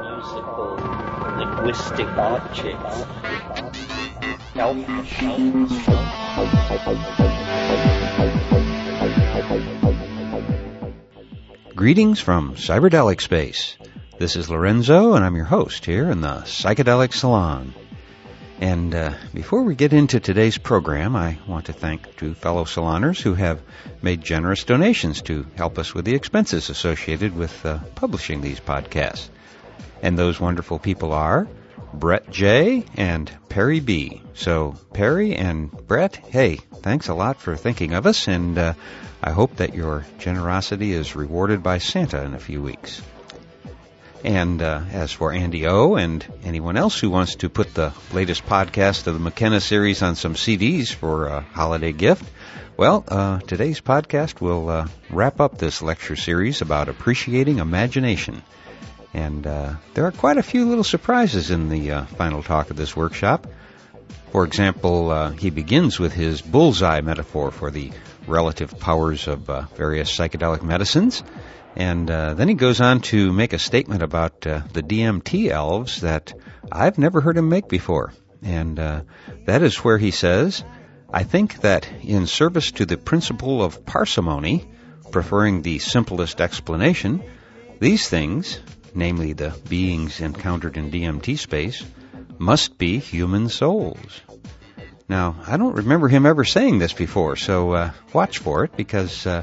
musical linguistic objects. Greetings from Cyberdelic Space. This is Lorenzo, and I'm your host here in the Psychedelic Salon. And uh, before we get into today's program, I want to thank two fellow saloners who have made generous donations to help us with the expenses associated with uh, publishing these podcasts. And those wonderful people are Brett J. and Perry B. So, Perry and Brett, hey, thanks a lot for thinking of us, and uh, I hope that your generosity is rewarded by Santa in a few weeks. And uh, as for Andy O and anyone else who wants to put the latest podcast of the McKenna series on some CDs for a holiday gift, well, uh, today's podcast will uh, wrap up this lecture series about appreciating imagination. And uh, there are quite a few little surprises in the uh, final talk of this workshop. For example, uh, he begins with his bullseye metaphor for the relative powers of various psychedelic medicines. And uh, then he goes on to make a statement about uh, the DMT elves that I've never heard him make before. And uh, that is where he says, I think that in service to the principle of parsimony, preferring the simplest explanation, these things, namely the beings encountered in DMT space, must be human souls. Now, I don't remember him ever saying this before, so uh, watch for it because uh,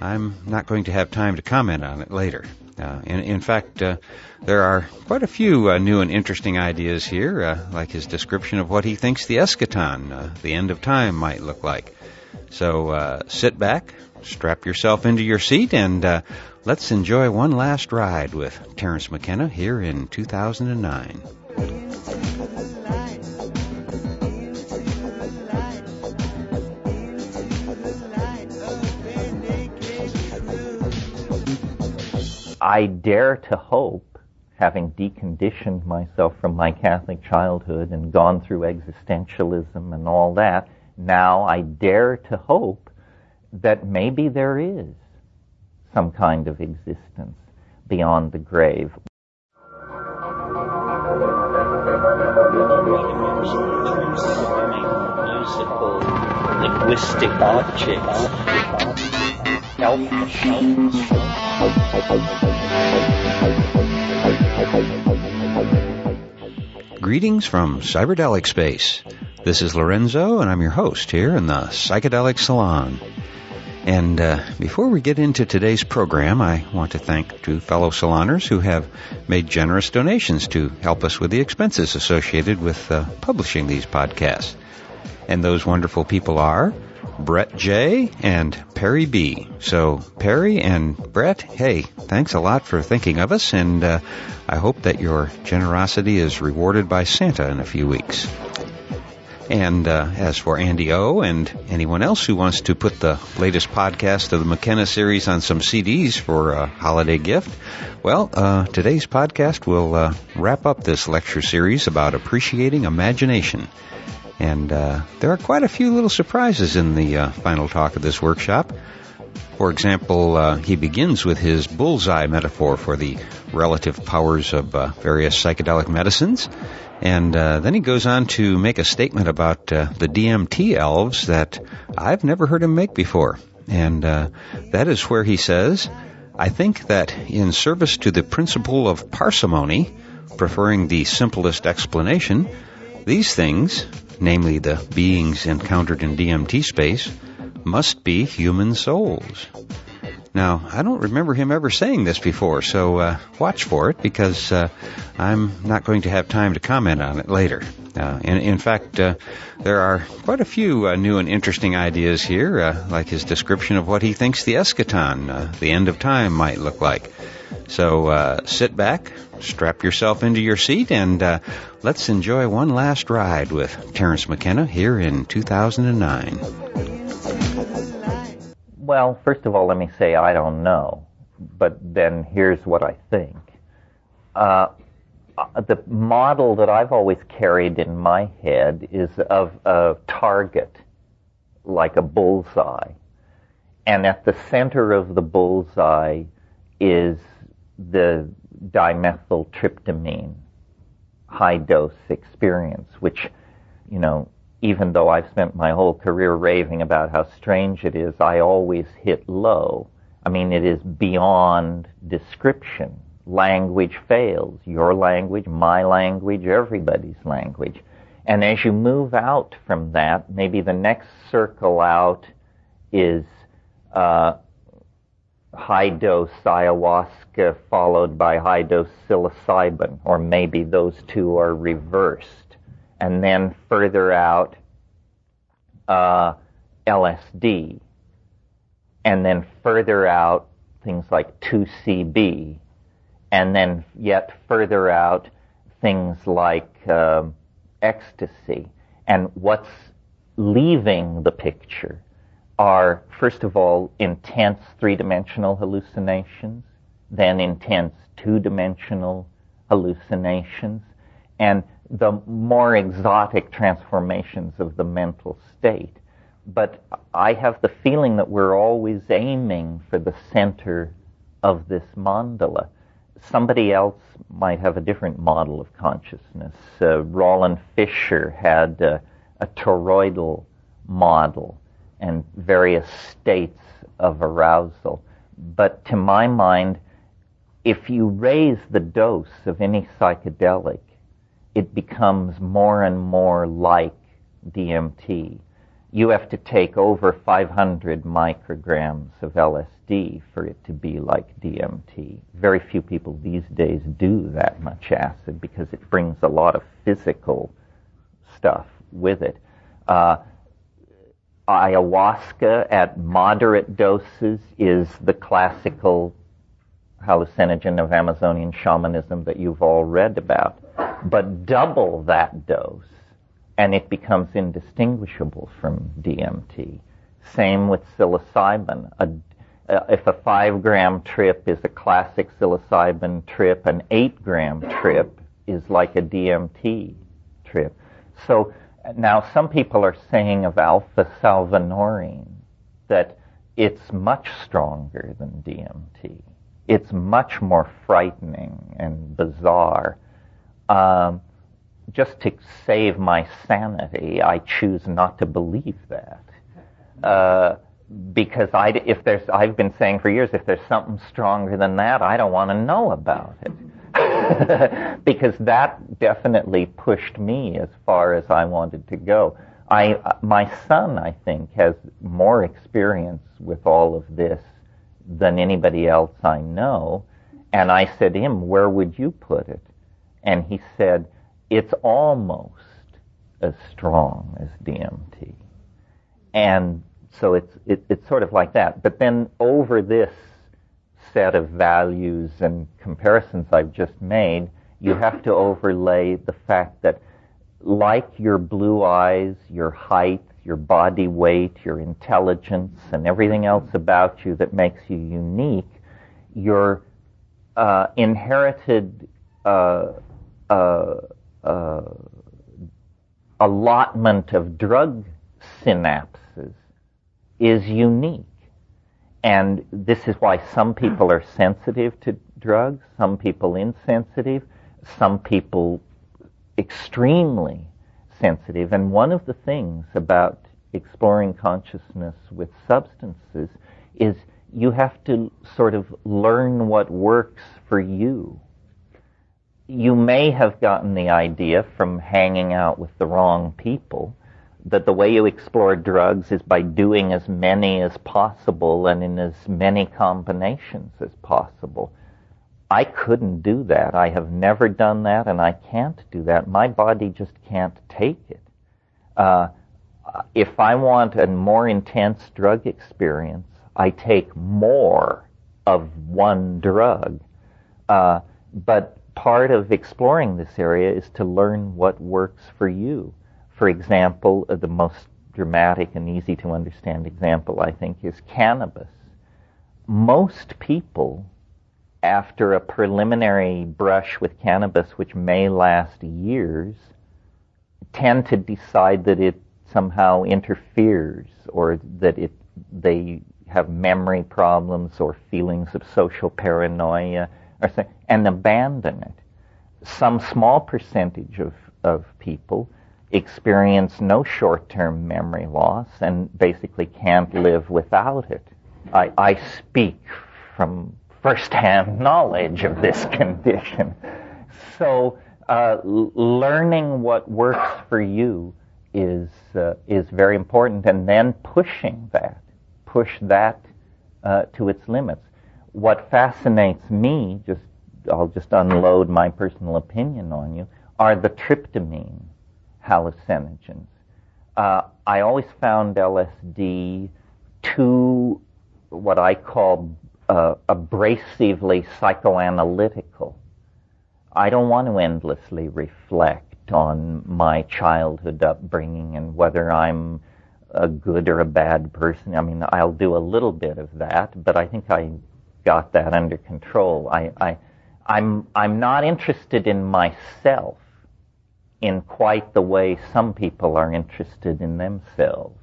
I'm not going to have time to comment on it later. Uh, in, in, fact, uh, there are quite a few uh, new and interesting ideas here, uh, like his description of what he thinks the eschaton, the end of time, might look like. So sit back, strap yourself into your seat, and let's enjoy one last ride with Terence McKenna here in 2009. I dare to hope, having deconditioned myself from my Catholic childhood and gone through existentialism and all that, now I dare to hope that maybe there is some kind of existence beyond the grave. Linguistic objects, machines. Greetings from Cyberdelic Space. This is Lorenzo, and I'm your host here in the Psychedelic Salon. And uh, before we get into today's program, I want to thank two fellow saloners who have made generous donations to help us with the expenses associated with uh, publishing these podcasts. And those wonderful people are Brett J. and Perry B. So, Perry and Brett, hey, thanks a lot for thinking of us, and uh, I hope that your generosity is rewarded by Santa in a few weeks. And uh, as for Andy O and anyone else who wants to put the latest podcast of the McKenna series on some CDs for a holiday gift, well, uh, today's podcast will uh, wrap up this lecture series about appreciating imagination. And uh, there are quite a few little surprises in the uh, final talk of this workshop. For example, uh, he begins with his bullseye metaphor for the relative powers of uh, various psychedelic medicines. And uh, then he goes on to make a statement about uh, the DMT elves that I've never heard him make before. And that is where he says, I think that in service to the principle of parsimony, preferring the simplest explanation, these things, namely the beings encountered in DMT space, must be human souls. Now, I don't remember him ever saying this before, so uh, watch for it because uh, I'm not going to have time to comment on it later. Uh, in, in, fact, uh, there are quite a few uh, new and interesting ideas here, uh, like his description of what he thinks the eschaton, the end of time, might look like. So uh, sit back, strap yourself into your seat, and uh, let's enjoy one last ride with Terence McKenna here in 2009. Well, first of all, let me say I don't know, but then here's what I think. Uh, uh, the model that I've always carried in my head is of a target, like a bullseye. And at the center of the bullseye is the dimethyltryptamine high dose experience, which, you know, even though I've spent my whole career raving about how strange it is, I always hit low. I mean, it is beyond description. Language fails. Your language, my language, everybody's language. And as you move out from that, maybe the next circle out is uh, high dose ayahuasca followed by high dose psilocybin, or maybe those two are reversed. And then further out, uh, LSD. And then further out, things like 2CB. And then yet further out, things like uh, ecstasy. And what's leaving the picture are, first of all, intense three-dimensional hallucinations, then intense two-dimensional hallucinations, and the more exotic transformations of the mental state. But I have the feeling that we're always aiming for the center of this mandala. Somebody else might have a different model of consciousness. Uh, Roland Fischer had uh, a toroidal model and various states of arousal. But to my mind, if you raise the dose of any psychedelic, it becomes more and more like DMT. You have to take over 500 micrograms of LSD for it to be like DMT. Very few people these days do that much acid because it brings a lot of physical stuff with it. Uh, ayahuasca at moderate doses is the classical hallucinogen of Amazonian shamanism that you've all read about. But double that dose and it becomes indistinguishable from DMT. Same with psilocybin. A, uh, if a five gram trip is a classic psilocybin trip, an eight gram trip is like a DMT trip. So now, some people are saying of alpha salvinorin that it's much stronger than DMT. It's much more frightening and bizarre. Um, just to save my sanity, I choose not to believe that. Uh, because I, if there's, I've been saying for years, if there's something stronger than that, I don't want to know about it. because that definitely pushed me as far as I wanted to go. I, my son, I think, has more experience with all of this than anybody else I know. And I said to him, where would you put it? And he said, it's almost as strong as DMT. And so it's, it, it's sort of like that. But then over this set of values and comparisons I've just made, you have to overlay the fact that like your blue eyes, your height, your body weight, your intelligence, and everything else about you that makes you unique, your uh, inherited uh, uh, uh allotment of drug synapses is unique. And this is why some people are sensitive to drugs, some people insensitive, some people extremely sensitive. And one of the things about exploring consciousness with substances is you have to sort of learn what works for you. You may have gotten the idea from hanging out with the wrong people that the way you explore drugs is by doing as many as possible and in as many combinations as possible. I couldn't do that. I have never done that and I can't do that. My body just can't take it. Uh, if I want a more intense drug experience, I take more of one drug. Uh, but part of exploring this area is to learn what works for you. For example, the most dramatic and easy to understand example, I think, is cannabis. Most people, after a preliminary brush with cannabis, which may last years, tend to decide that it somehow interferes or that it, they have memory problems or feelings of social paranoia or and abandon it. Some small percentage of, of people experience no short-term memory loss and basically can't live without it. I, I speak from first-hand knowledge of this condition. So uh, learning what works for you is uh, is very important, and then pushing that, push that uh, to its limits. What fascinates me, just I'll just unload my personal opinion on you, are the tryptamine hallucinogens. Uh, I always found LSD too, what I call uh, abrasively psychoanalytical. I don't want to endlessly reflect on my childhood upbringing and whether I'm a good or a bad person. I mean, I'll do a little bit of that, but I think I got that under control. I, I, I'm, I'm not interested in myself in quite the way some people are interested in themselves.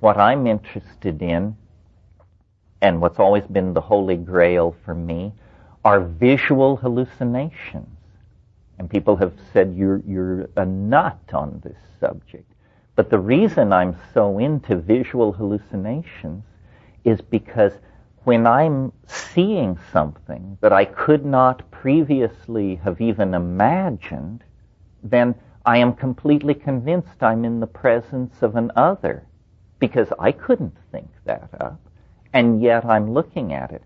What I'm interested in, and what's always been the holy grail for me, are visual hallucinations. And people have said you're, you're a nut on this subject. But the reason I'm so into visual hallucinations is because when I'm seeing something that I could not previously have even imagined, then I am completely convinced I'm in the presence of an other because I couldn't think that up. And yet I'm looking at it.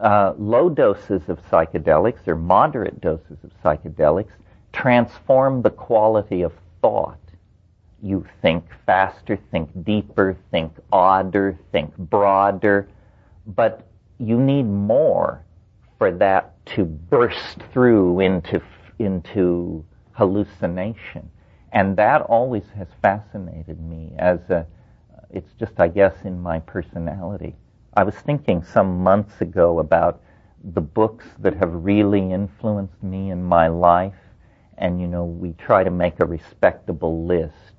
Uh, low doses of psychedelics or moderate doses of psychedelics transform the quality of thought. You think faster, think deeper, think odder, think broader, but you need more for that to burst through into into hallucination. And that always has fascinated me as a, it's just, I guess, in my personality. I was thinking some months ago about the books that have really influenced me in my life. And, you know, we try to make a respectable list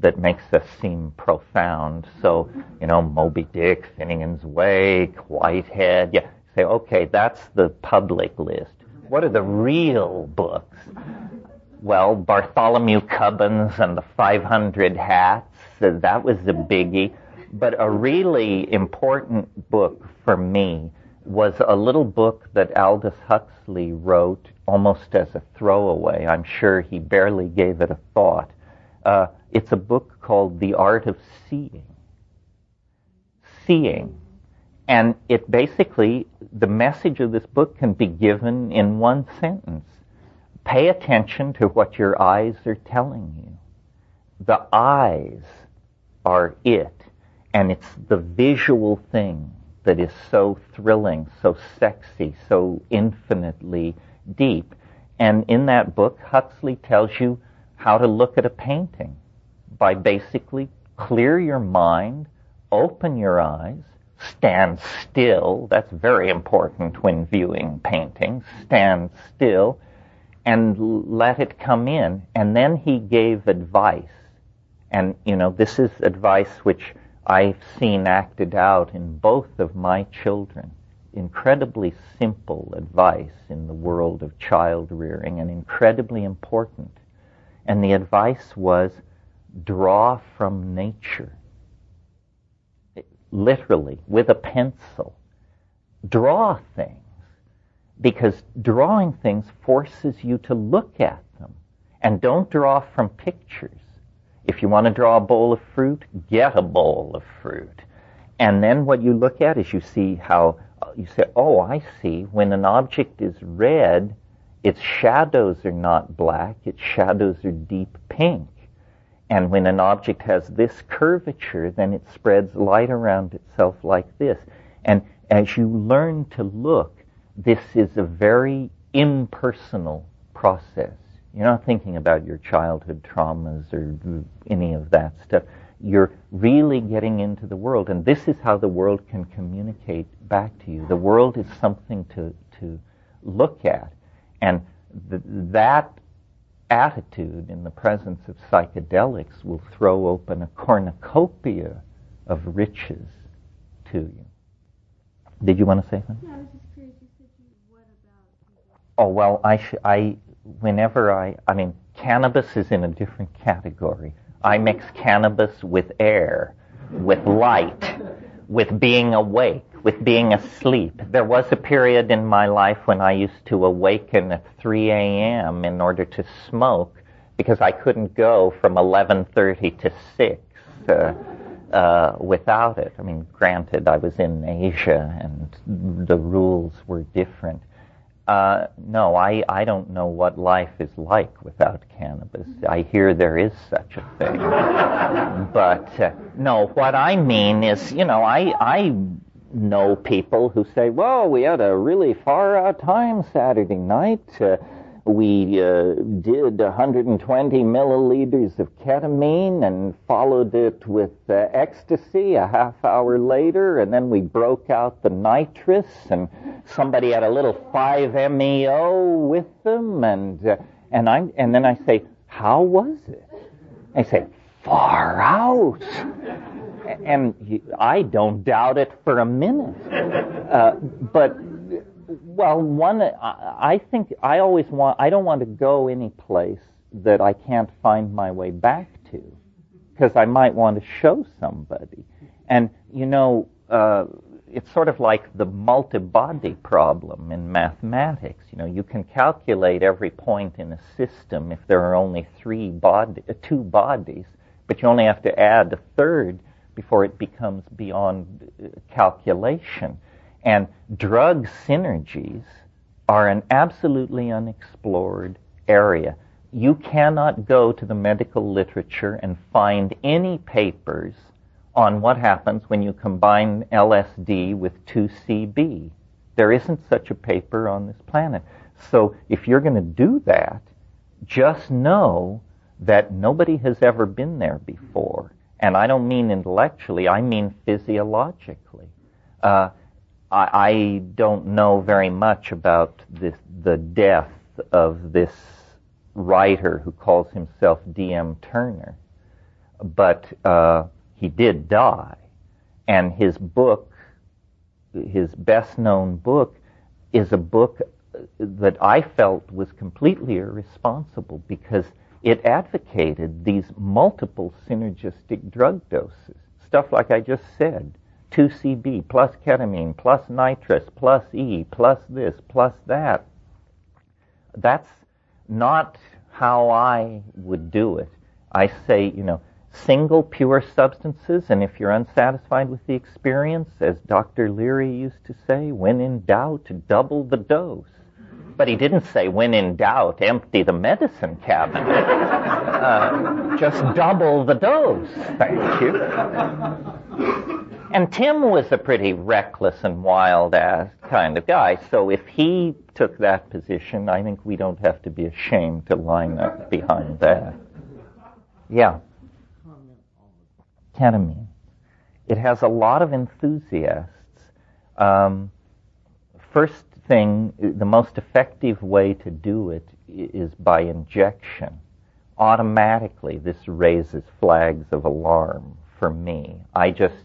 that makes us seem profound. So, you know, Moby Dick, Finnegans Wake, Whitehead. Yeah, say, okay, that's the public list. What are the real books? Well, Bartholomew Cubbins and the 500 Hats, that was a biggie. But a really important book for me was a little book that Aldous Huxley wrote almost as a throwaway. I'm sure he barely gave it a thought. Uh, it's a book called The Art of Seeing. Seeing. And it basically, the message of this book can be given in one sentence. Pay attention to what your eyes are telling you. The eyes are it, and it's the visual thing that is so thrilling, so sexy, so infinitely deep. And in that book, Huxley tells you how to look at a painting by basically clear your mind, open your eyes, stand still. That's very important when viewing paintings. Stand still and let it come in. And then he gave advice. And, you know, this is advice which I've seen acted out in both of my children. Incredibly simple advice in the world of child rearing and incredibly important. And the advice was draw from nature. Literally, with a pencil. Draw things because drawing things forces you to look at them. And don't draw from pictures. If you want to draw a bowl of fruit, get a bowl of fruit. And then what you look at is you see how, uh, you say, oh, I see, when an object is red, its shadows are not black, its shadows are deep pink. And when an object has this curvature, then it spreads light around itself like this. And as you learn to look, this is a very impersonal process. You're not thinking about your childhood traumas or any of that stuff. You're really getting into the world, and this is how the world can communicate back to you. The world is something to, to look at, and th- that attitude in the presence of psychedelics will throw open a cornucopia of riches to you. Did you want to say something? Yeah, Oh well, I sh- I whenever I I mean cannabis is in a different category. I mix cannabis with air, with light, with being awake, with being asleep. There was a period in my life when I used to awaken at 3 a.m. in order to smoke because I couldn't go from 11:30 to 6 uh, uh, without it. I mean, granted, I was in Asia and the rules were different. Uh, no, I, I don't know what life is like without cannabis. I hear there is such a thing. but uh, no, what I mean is, you know, I, I know people who say, well, we had a really far out time Saturday night. Uh, we uh, did 120 milliliters of ketamine and followed it with uh, ecstasy a half hour later, and then we broke out the nitrous, and somebody had a little 5-MeO with them, and uh, and I and then I say, how was it? I say, far out. And I don't doubt it for a minute. Uh, but well, one, I think I always want, I don't want to go any place that I can't find my way back to, because I might want to show somebody. And, you know, uh, it's sort of like the multi-body problem in mathematics. You know, you can calculate every point in a system if there are only three body, uh, two bodies, but you only have to add a third before it becomes beyond calculation. And drug synergies are an absolutely unexplored area. You cannot go to the medical literature and find any papers on what happens when you combine LSD with 2CB. There isn't such a paper on this planet. So if you're going to do that, just know that nobody has ever been there before. And I don't mean intellectually, I mean physiologically. Uh, I, I don't know very much about this, the death of this writer who calls himself D.M. Turner, but uh, he did die, and his book, his best known book, is a book that I felt was completely irresponsible because it advocated these multiple synergistic drug doses, stuff like I just said 2CB plus ketamine plus nitrous plus E plus this plus that. That's not how I would do it. I say, you know, single pure substances, and if you're unsatisfied with the experience, as Dr. Leary used to say, when in doubt, double the dose. But he didn't say, when in doubt, empty the medicine cabinet. uh, just double the dose. Thank you. And Tim was a pretty reckless and wild ass kind of guy. So if he took that position, I think we don't have to be ashamed to line up behind that. Yeah. Ketamine. It has a lot of enthusiasts. Um, first thing, the most effective way to do it is by injection. Automatically, this raises flags of alarm for me. I just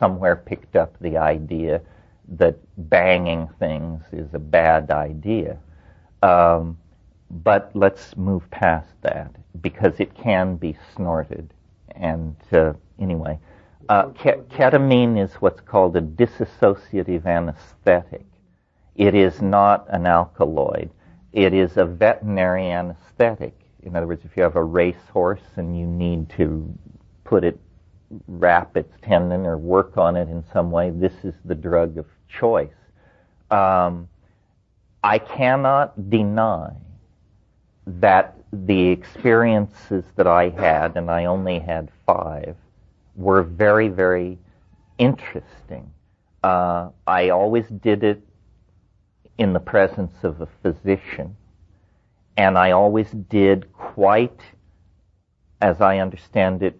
somewhere picked up the idea that banging things is a bad idea. Um, but let's move past that because it can be snorted. And uh, anyway, uh, ke- ketamine is what's called a dissociative anesthetic. It is not an alkaloid. It is a veterinary anesthetic. In other words, if you have a racehorse and you need to put it wrap its tendon or work on it in some way, this is the drug of choice. Um, I cannot deny that the experiences that I had, and I only had five, were very, very interesting. Uh, I always did it in the presence of a physician, and I always did quite, as I understand it,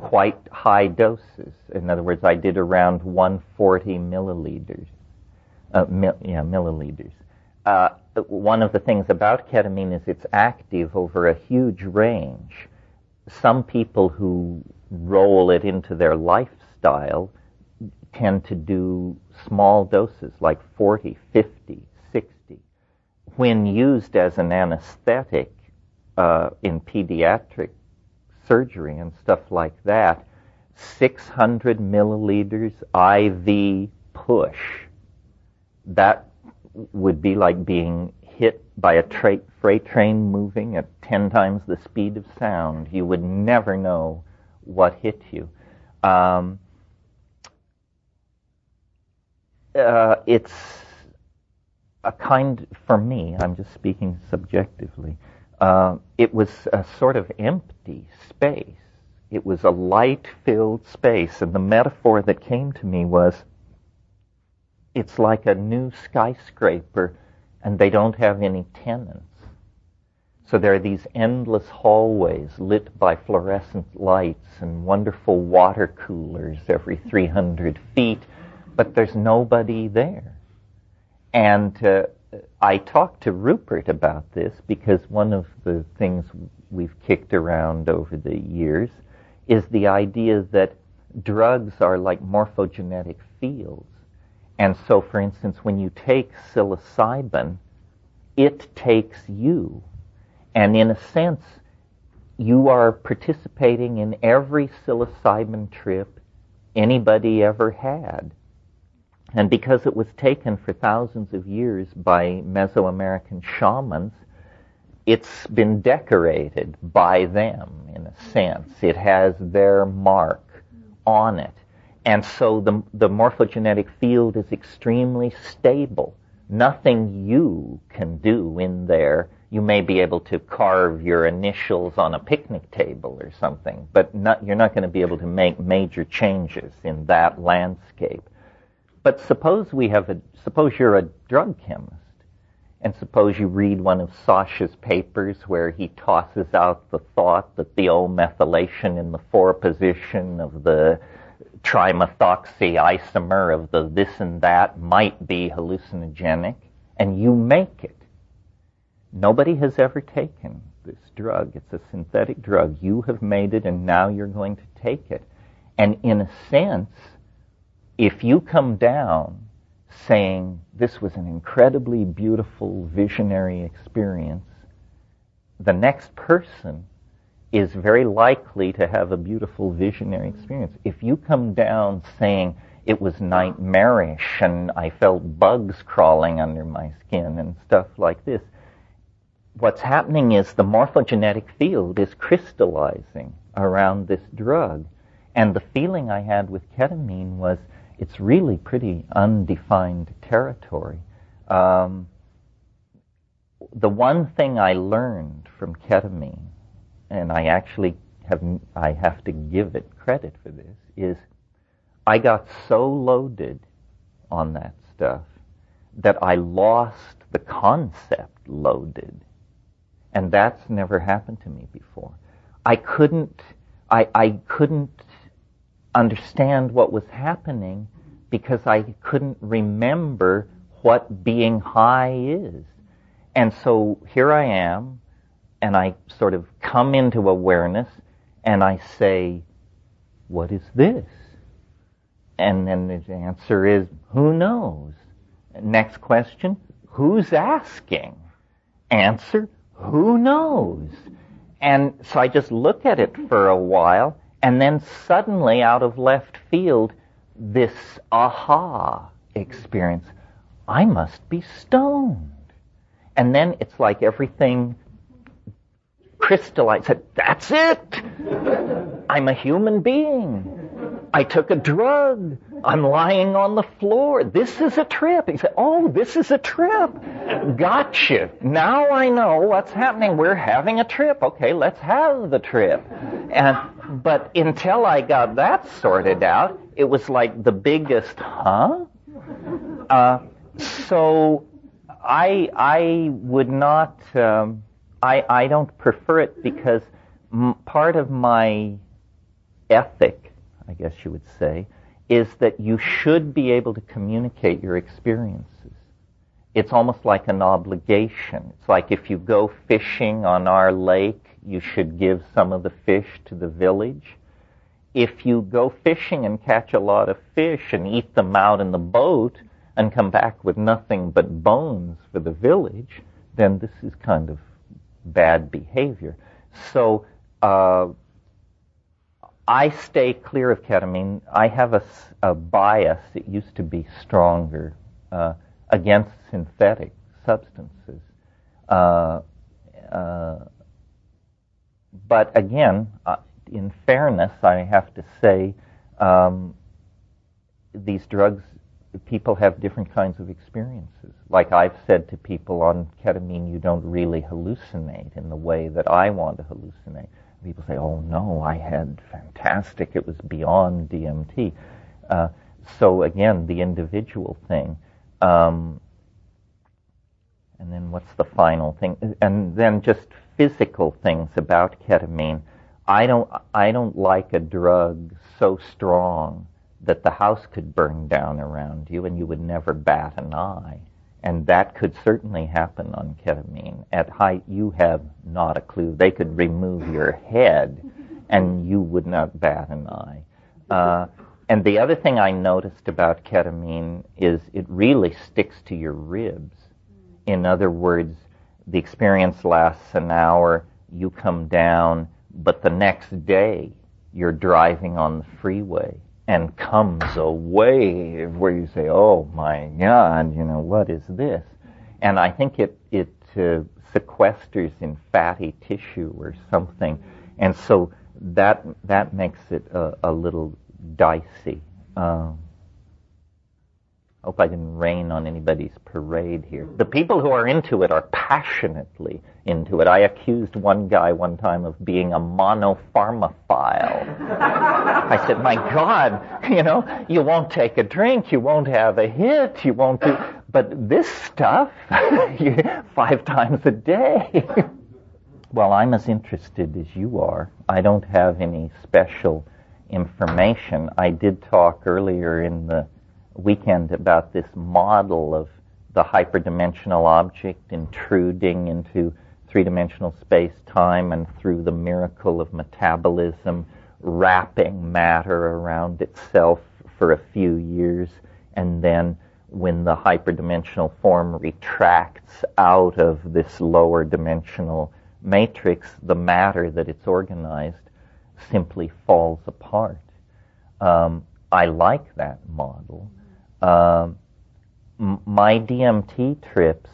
quite high doses. In other words, I did around 140 milliliters. Uh, yeah, milliliters. Uh, one of the things about ketamine is it's active over a huge range. Some people who roll it into their lifestyle tend to do small doses, like 40, 50, 60. when used as an anesthetic uh, in pediatric surgery and stuff like that, 600 milliliters IV push, that would be like being hit by a tra- freight train moving at 10 times the speed of sound. You would never know what hit you. Um, uh, it's a kind, for me, I'm just speaking subjectively, uh, it was a sort of empty space. It was a light filled space, and the metaphor that came to me was it's like a new skyscraper and they don't have any tenants. So there are these endless hallways lit by fluorescent lights and wonderful water coolers every 300 feet, but there's nobody there. And uh, I talked to Rupert about this because one of the things we've kicked around over the years is the idea that drugs are like morphogenetic fields. And so, for instance, when you take psilocybin, it takes you. And in a sense, you are participating in every psilocybin trip anybody ever had. And because it was taken for thousands of years by Mesoamerican shamans, it's been decorated by them in a sense. It has their mark on it. And so the, the morphogenetic field is extremely stable. Nothing you can do in there. You may be able to carve your initials on a picnic table or something, but not, you're not going to be able to make major changes in that landscape. But suppose we have a, suppose you're a drug chemist, and suppose you read one of Sasha's papers where he tosses out the thought that the O-methylation in the 4 position of the trimethoxy isomer of the this and that might be hallucinogenic, and you make it. Nobody has ever taken this drug. It's a synthetic drug. You have made it, and now you're going to take it. And in a sense, if you come down saying this was an incredibly beautiful visionary experience, the next person is very likely to have a beautiful visionary experience. If you come down saying it was nightmarish and I felt bugs crawling under my skin and stuff like this, what's happening is the morphogenetic field is crystallizing around this drug. And the feeling I had with ketamine was it's really pretty undefined territory. Um, the one thing I learned from ketamine, and I actually have I have to give it credit for this, is I got so loaded on that stuff that I lost the concept loaded. And that's never happened to me before. I couldn't I, I couldn't understand what was happening because I couldn't remember what being high is. And so here I am, and I sort of come into awareness, and I say, what is this? And then the answer is, who knows? Next question, who's asking? Answer, who knows? And so I just look at it for a while, and then suddenly, out of left field, this aha experience. I must be stoned. And then it's like everything crystallized. That's it. I'm a human being. I took a drug. I'm lying on the floor. This is a trip. He said, Oh, this is a trip. Gotcha. Now I know what's happening. We're having a trip. Okay, let's have the trip. And, but until I got that sorted out, it was like the biggest, huh? Uh, so I, I would not, um, I, I don't prefer it because m- part of my ethic I guess you would say, is that you should be able to communicate your experiences. It's almost like an obligation. It's like if you go fishing on our lake, you should give some of the fish to the village. If you go fishing and catch a lot of fish and eat them out in the boat and come back with nothing but bones for the village, then this is kind of bad behavior. So uh, I stay clear of ketamine. I have a, a bias, it used to be stronger, uh, against synthetic substances. Uh, uh but again, uh, in fairness, I have to say um, these drugs, people have different kinds of experiences. Like I've said to people on ketamine, you don't really hallucinate in the way that I want to hallucinate. People say, oh no, I had fantastic, it was beyond DMT. Uh, so again, the individual thing. Um, and then what's the final thing? And then just physical things about ketamine. I don't, I don't like a drug so strong that the house could burn down around you and you would never bat an eye. And that could certainly happen on ketamine. At height, you have not a clue. They could remove your head and you would not bat an eye. Uh, and the other thing I noticed about ketamine is it really sticks to your ribs. In other words, the experience lasts an hour, you come down, but the next day you're driving on the freeway and comes a wave where you say, "Oh my God, you know what is this?" And I think it it uh, sequesters in fatty tissue or something, and so that that makes it a, a little dicey. Um, hope I didn't rain on anybody's parade here. The people who are into it are passionately into it. I accused one guy one time of being a monopharmaphile. I said, my God, you know, you won't take a drink, you won't have a hit, you won't do, but this stuff, five times a day. well, I'm as interested as you are. I don't have any special information. I did talk earlier in the weekend about this model of the hyperdimensional object intruding into three-dimensional space-time and through the miracle of metabolism wrapping matter around itself for a few years and then when the hyperdimensional form retracts out of this lower dimensional matrix, the matter that it's organized simply falls apart. Um, I like that model. Uh, m- my DMT trips,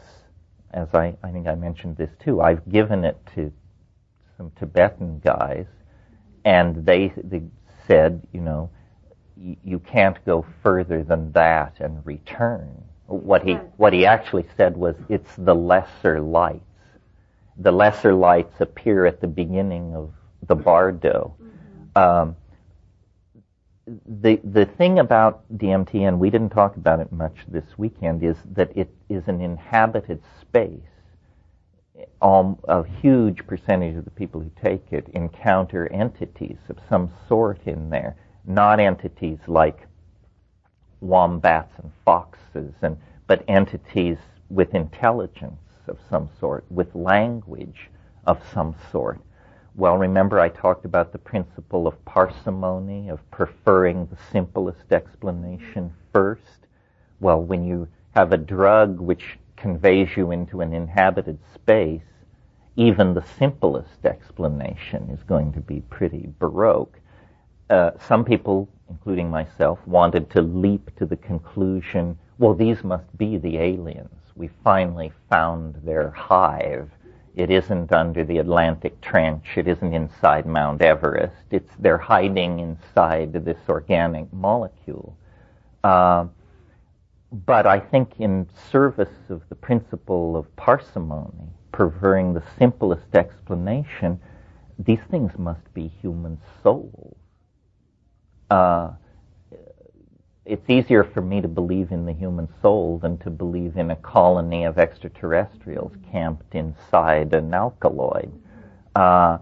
as I, I think I mentioned this too, I've given it to some Tibetan guys, and they, they said, you know, you can't go further than that and return. What he what he actually said was, it's the lesser lights. The lesser lights appear at the beginning of the bardo. Mm-hmm. Um, the the thing about DMT, and we didn't talk about it much this weekend, is that it is an inhabited space. Um, a huge percentage of the people who take it encounter entities of some sort in there, not entities like wombats and foxes, and but entities with intelligence of some sort, with language of some sort. Well, remember I talked about the principle of parsimony, of preferring the simplest explanation first. Well, when you have a drug which conveys you into an inhabited space, even the simplest explanation is going to be pretty baroque. Uh, some people, including myself, wanted to leap to the conclusion, well, these must be the aliens. We finally found their hive it isn't under the Atlantic Trench. It isn't inside Mount Everest. It's they're hiding inside this organic molecule. Uh, but I think in service of the principle of parsimony, preferring the simplest explanation, these things must be human souls. Uh, it's easier for me to believe in the human soul than to believe in a colony of extraterrestrials camped inside an alkaloid. Uh,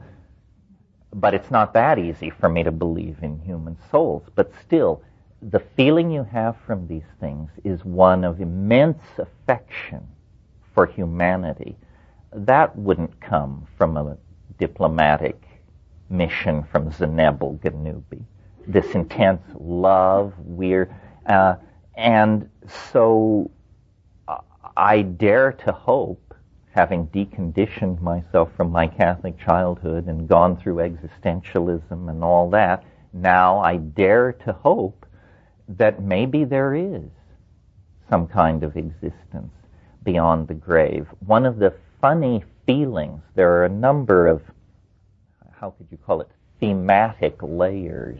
but it's not that easy for me to believe in human souls. But still, the feeling you have from these things is one of immense affection for humanity. That wouldn't come from a diplomatic mission from Zubenelgenubi this intense love. We're, uh, and so I dare to hope having deconditioned myself from my Catholic childhood and gone through existentialism and all that, now I dare to hope that maybe there is some kind of existence beyond the grave. One of the funny feelings, there are a number of, how could you call it, thematic layers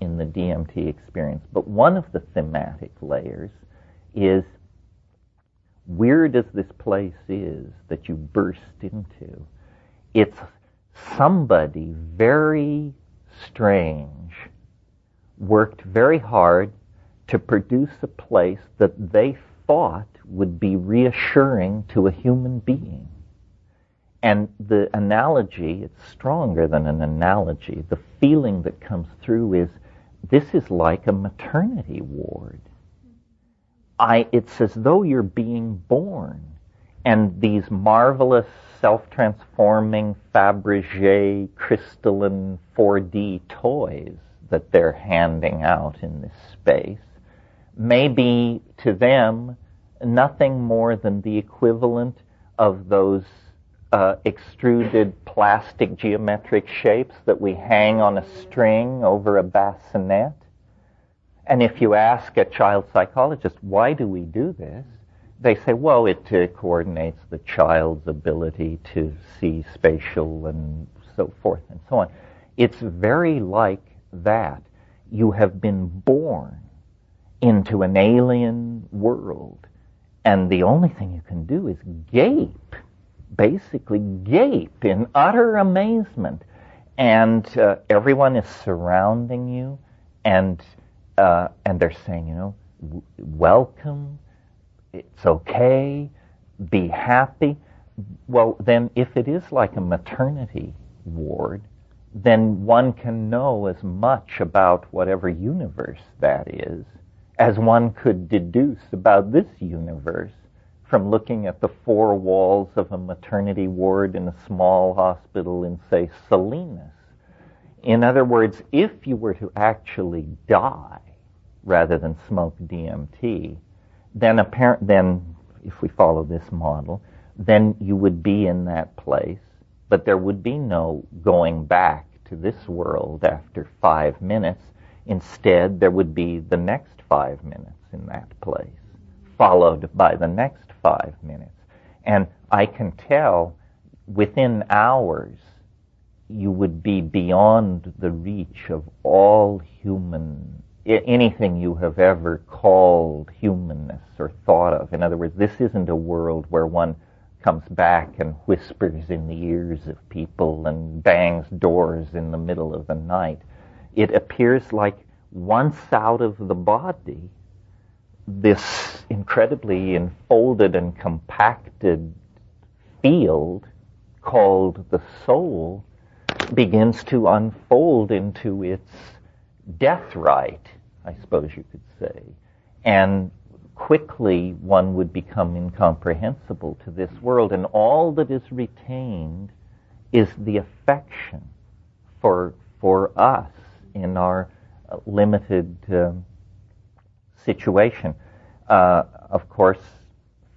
in the DMT experience. But one of the thematic layers is weird as this place is that you burst into, it's somebody very strange worked very hard to produce a place that they thought would be reassuring to a human being. And the analogy, it's stronger than an analogy. The feeling that comes through is this is like a maternity ward. I, it's as though you're being born. And these marvelous self-transforming Fabergé crystalline 4D toys that they're handing out in this space may be to them nothing more than the equivalent of those uh, extruded plastic geometric shapes that we hang on a string over a bassinet. And if you ask a child psychologist, why do we do this? They say, well, it uh, coordinates the child's ability to see spatial and so forth and so on. It's very like that. You have been born into an alien world, and the only thing you can do is gape, basically gape in utter amazement. And uh, everyone is surrounding you, and uh, and they're saying, you know, w- welcome, it's okay, be happy. Well, then, if it is like a maternity ward, then one can know as much about whatever universe that is as one could deduce about this universe from looking at the four walls of a maternity ward in a small hospital in, say, Salinas. In other words, if you were to actually die rather than smoke DMT, then apparent, then if we follow this model, then you would be in that place, but there would be no going back to this world after five minutes. Instead, there would be the next five minutes in that place, followed by the next five minutes. And I can tell within hours you would be beyond the reach of all human, anything you have ever called humanness or thought of. In other words, this isn't a world where one comes back and whispers in the ears of people and bangs doors in the middle of the night. It appears like once out of the body, this incredibly enfolded and compacted field called the soul begins to unfold into its death rite, I suppose you could say. And quickly one would become incomprehensible to this world, and all that is retained is the affection for, for us in our limited uh, situation. Uh, of course,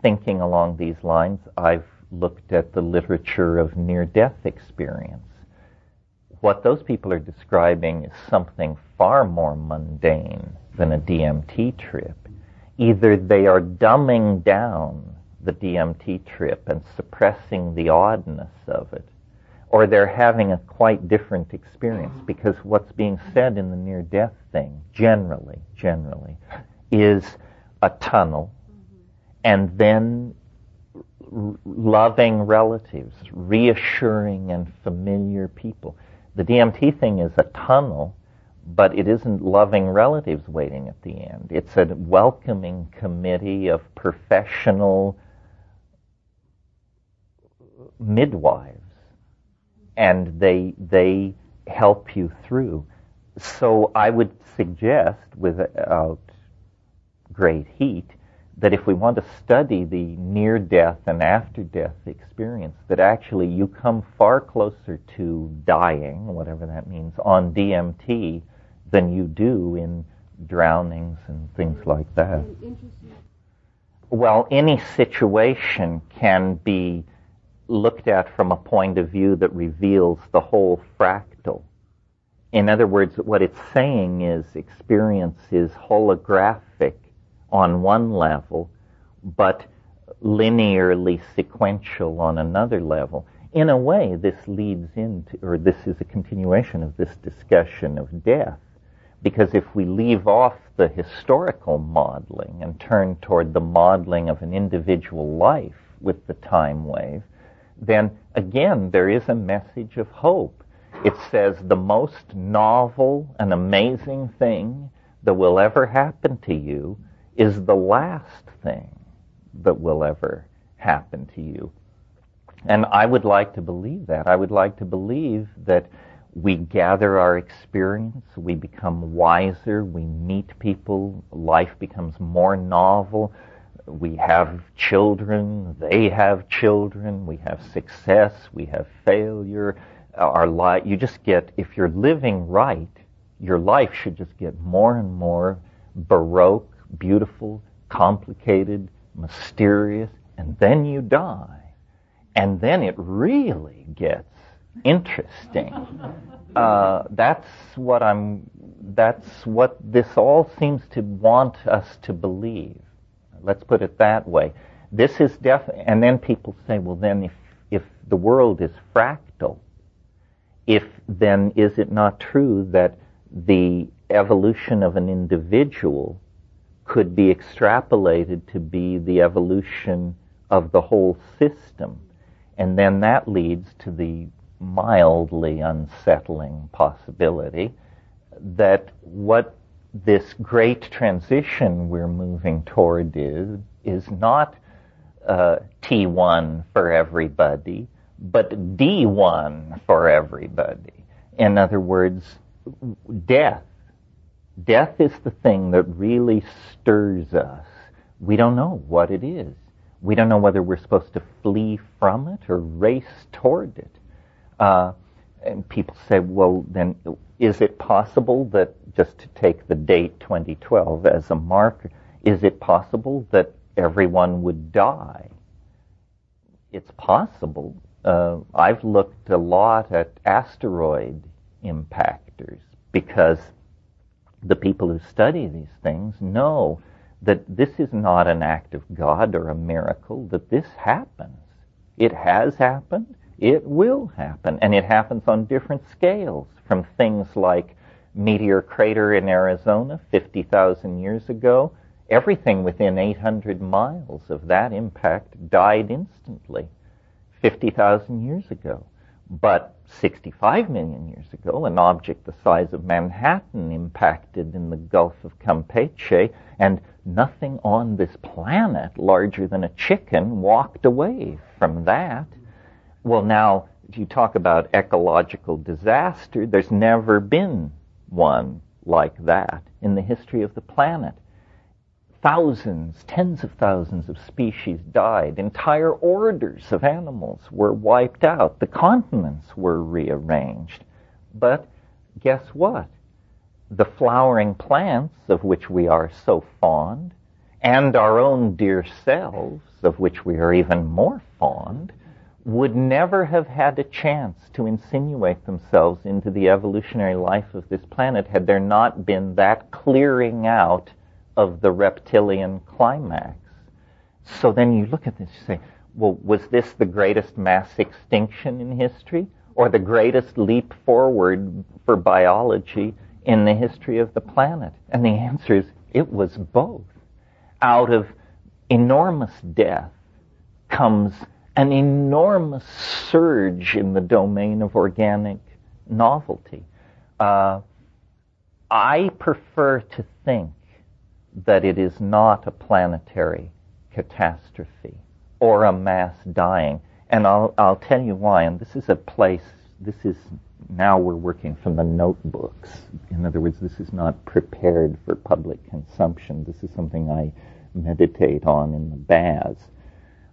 thinking along these lines, I've looked at the literature of near-death experience. What those people are describing is something far more mundane than a DMT trip. Either they are dumbing down the DMT trip and suppressing the oddness of it, or they're having a quite different experience because what's being said in the near death thing, generally, generally, is a tunnel mm-hmm. and then loving relatives, reassuring and familiar people. The DMT thing is a tunnel, but it isn't loving relatives waiting at the end. It's a welcoming committee of professional midwives and they they help you through. So I would suggest, without uh, great heat, that if we want to study the near death and after death experience, that actually you come far closer to dying, whatever that means, on DMT than you do in drownings and things like that. Well, any situation can be looked at from a point of view that reveals the whole fractal. In other words, what it's saying is experience is holographic on one level, but linearly sequential on another level. In a way, this leads into, or this is a continuation of this discussion of death. Because if we leave off the historical modeling and turn toward the modeling of an individual life with the time wave, then again, there is a message of hope. It says the most novel and amazing thing that will ever happen to you is the last thing that will ever happen to you. And I would like to believe that. I would like to believe that we gather our experience, we become wiser, we meet people, life becomes more novel, we have children, they have children, we have success, we have failure. Our life, you just get, if you're living right, your life should just get more and more baroque, beautiful, complicated, mysterious, and then you die. And then it really gets interesting. Uh, that's what I'm, that's what this all seems to want us to believe. Let's put it that way. This is def, and then people say, well then if, if the world is fractal, if then is it not true that the evolution of an individual could be extrapolated to be the evolution of the whole system? And then that leads to the mildly unsettling possibility that what this great transition we're moving toward is, is not uh, T1 for everybody, but D1 for everybody. In other words, death. Death is the thing that really stirs us. We don't know what it is. We don't know whether we're supposed to flee from it or race toward it. Uh, and people say, well, then is it possible that, just to take the date 2012 as a marker, is it possible that everyone would die? It's possible. Uh, I've looked a lot at asteroid impactors because the people who study these things know that this is not an act of God or a miracle, that this happens. It has happened. It will happen. And it happens on different scales from things like meteor crater in Arizona 50,000 years ago. Everything within 800 miles of that impact died instantly 50,000 years ago. But 65 million years ago, an object the size of Manhattan impacted in the Gulf of Campeche, and nothing on this planet larger than a chicken walked away from that. Well, now, if you talk about ecological disaster, there's never been one like that in the history of the planet. Thousands, tens of thousands of species died. Entire orders of animals were wiped out. The continents were rearranged. But guess what? The flowering plants, of which we are so fond, and our own dear selves, of which we are even more fond, would never have had a chance to insinuate themselves into the evolutionary life of this planet had there not been that clearing out of the reptilian climax. So then you look at this, you say, well, was this the greatest mass extinction in history or the greatest leap forward for biology in the history of the planet? And the answer is it was both. Out of enormous death comes an enormous surge in the domain of organic novelty. Uh, I prefer to think that it is not a planetary catastrophe or a mass dying. And I'll, I'll tell you why. And this is a place, this is, now we're working from the notebooks. In other words, this is not prepared for public consumption. This is something I meditate on in the baths.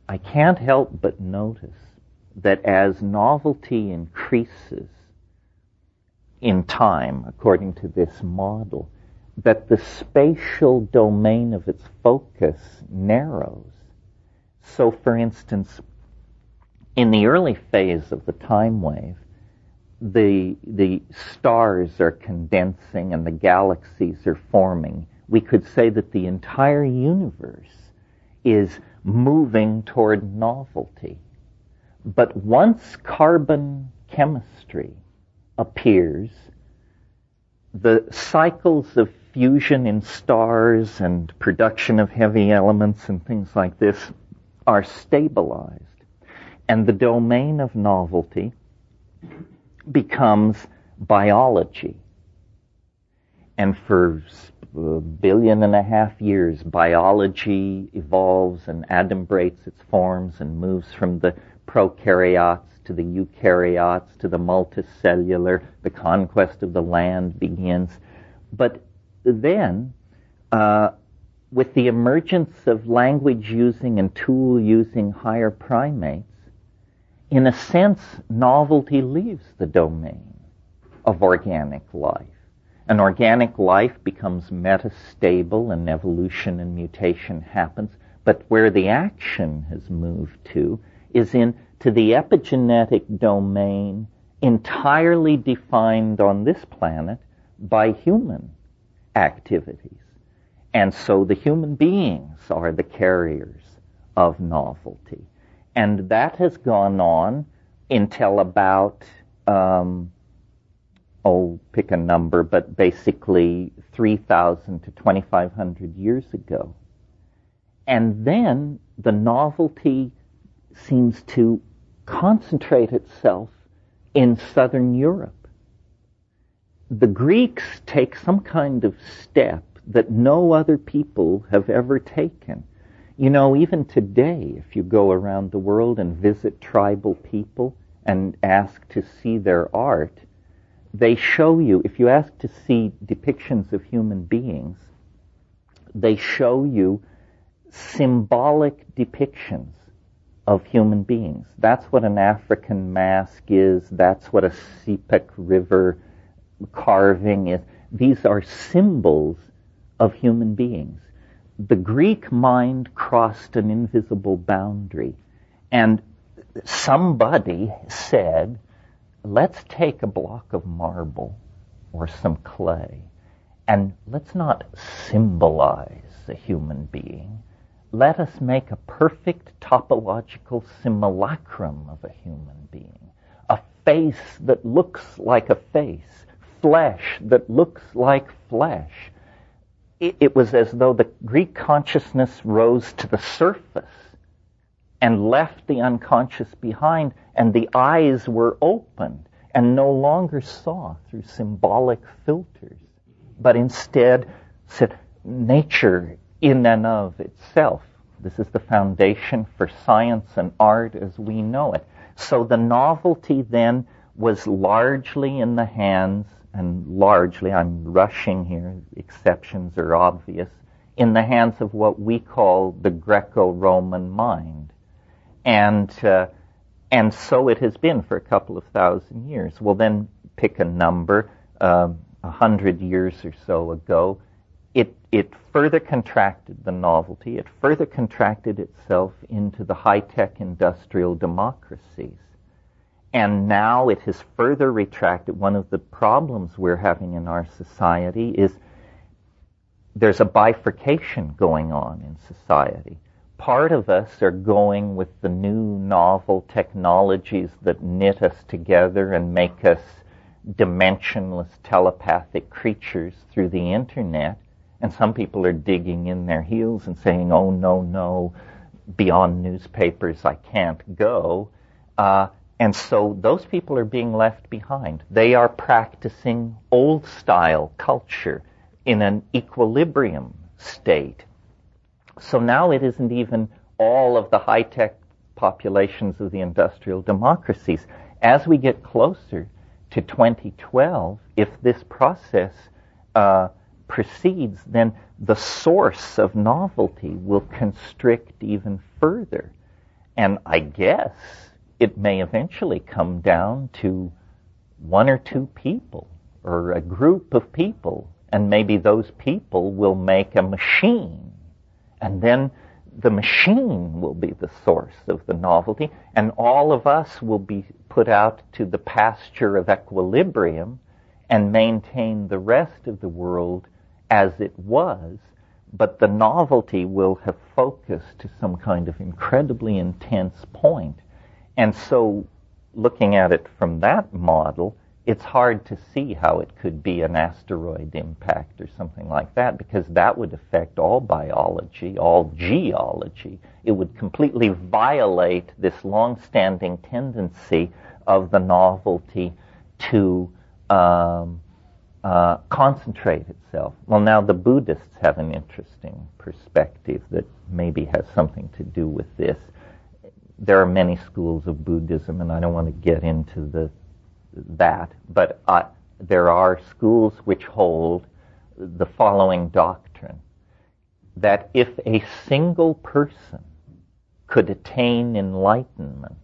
I can't help but notice that as novelty increases in time, according to this model, that the spatial domain of its focus narrows. So, for instance, in the early phase of the time wave, the, the stars are condensing and the galaxies are forming. We could say that the entire universe is moving toward novelty. But once carbon chemistry appears, the cycles of fusion in stars and production of heavy elements and things like this are stabilized. And the domain of novelty becomes biology. And for a uh, billion and a half years, biology evolves and adumbrates its forms and moves from the prokaryotes to the eukaryotes to the multicellular. The conquest of the land begins. But then, uh, with the emergence of language using and tool using higher primates, in a sense, novelty leaves the domain of organic life. And organic life becomes metastable and evolution and mutation happens. But where the action has moved to is in to the epigenetic domain entirely defined on this planet by human activities. And so the human beings are the carriers of novelty. And that has gone on until about, um, oh, pick a number, but basically 3,000 to 2,500 years ago. And then the novelty seems to concentrate itself in southern Europe. The Greeks take some kind of step that no other people have ever taken. You know, even today, if you go around the world and visit tribal people and ask to see their art, they show you, if you ask to see depictions of human beings, they show you symbolic depictions of human beings. That's what an African mask is. That's what a Sepik River carving is. These are symbols of human beings. The Greek mind crossed an invisible boundary and somebody said, let's take a block of marble or some clay and let's not symbolize a human being let us make a perfect topological simulacrum of a human being, a face that looks like a face, flesh that looks like flesh. It, it was as though the Greek consciousness rose to the surface and left the unconscious behind, and the eyes were opened and no longer saw through symbolic filters, but instead said, nature in and of itself. This is the foundation for science and art as we know it. So the novelty then was largely in the hands, and largely, I'm rushing here, exceptions are obvious, in the hands of what we call the Greco-Roman mind. And, uh, and so it has been for a couple of thousand years. Well, then pick a number, um, a hundred years or so ago, it, it further contracted the novelty, it further contracted itself into the high-tech industrial democracies. And now it has further retracted. One of the problems we're having in our society is there's a bifurcation going on in society. Part of us are going with the new novel technologies that knit us together and make us dimensionless telepathic creatures through the internet and some people are digging in their heels and saying, oh, no, no, beyond newspapers, I can't go. Uh, and so those people are being left behind. They are practicing old style culture in an equilibrium state. So now it isn't even all of the high tech populations of the industrial democracies. As we get closer to 2012, if this process uh, proceeds, then the source of novelty will constrict even further. And I guess it may eventually come down to one or two people or a group of people, and maybe those people will make a machine. And then the machine will be the source of the novelty, and all of us will be put out to the pasture of equilibrium and maintain the rest of the world as it was, but the novelty will have focused to some kind of incredibly intense point. And so, looking at it from that model, it's hard to see how it could be an asteroid impact or something like that because that would affect all biology, all geology. It would completely violate this long-standing tendency of the novelty to um, uh, concentrate itself. Well, now the Buddhists have an interesting perspective that maybe has something to do with this. There are many schools of Buddhism, and I don't want to get into the that, but uh, there are schools which hold the following doctrine that if a single person could attain enlightenment,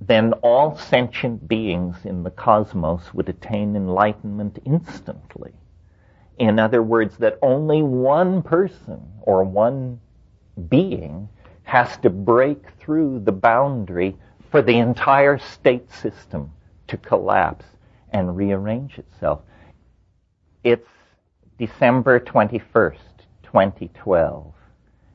then all sentient beings in the cosmos would attain enlightenment instantly. In other words, that only one person or one being has to break through the boundary for the entire state system to collapse and rearrange itself. It's December 21st, 2012,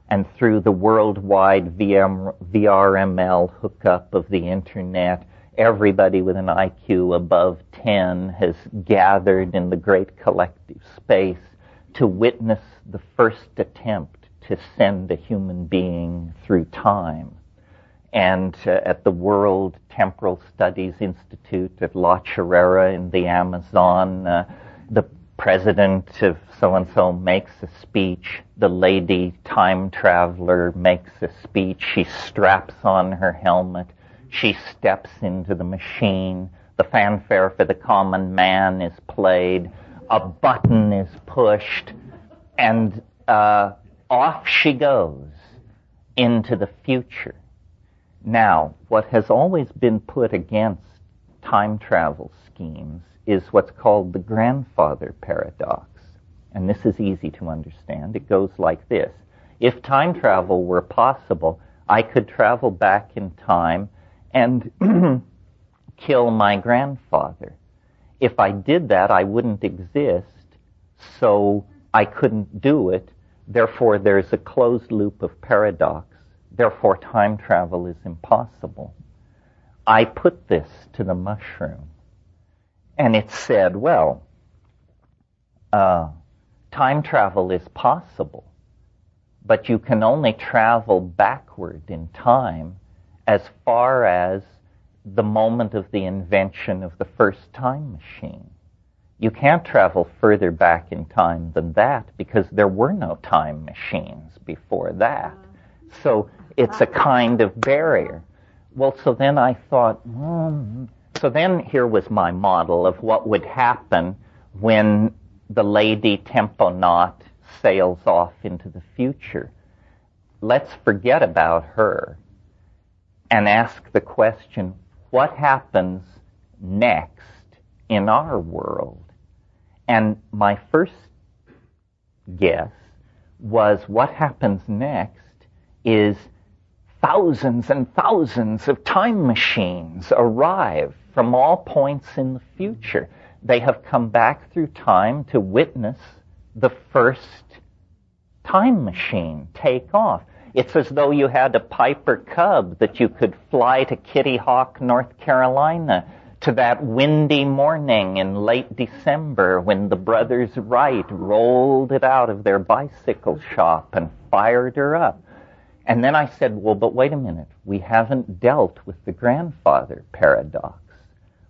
and through the worldwide VM, VRML hookup of the internet, everybody with an IQ above 10 has gathered in the great collective space to witness the first attempt to send a human being through time and uh, at the World Temporal Studies Institute at La Chorrera in the Amazon, uh, the president of so and so makes a speech. The lady time traveler makes a speech. She straps on her helmet. She steps into the machine. The fanfare for the common man is played. A button is pushed, and uh, off she goes into the future now, what has always been put against time travel schemes is what's called the grandfather paradox. And this is easy to understand. It goes like this. If time travel were possible, I could travel back in time and kill my grandfather. If I did that, I wouldn't exist, so I couldn't do it. Therefore, there's a closed loop of paradox Therefore, time travel is impossible. I put this to the mushroom, and it said, well, uh, time travel is possible, but you can only travel backward in time as far as the moment of the invention of the first time machine. You can't travel further back in time than that because there were no time machines before that. So it's a kind of barrier. Well, so then I thought, hmm. so then here was my model of what would happen when the lady Temponaut sails off into the future. Let's forget about her and ask the question, what happens next in our world? And my first guess was what happens next is thousands and thousands of time machines arrive from all points in the future. They have come back through time to witness the first time machine take off. It's as though you had a Piper Cub that you could fly to Kitty Hawk, North Carolina, to that windy morning in late December when the brothers Wright rolled it out of their bicycle shop and fired her up. And then I said, well, but wait a minute. We haven't dealt with the grandfather paradox.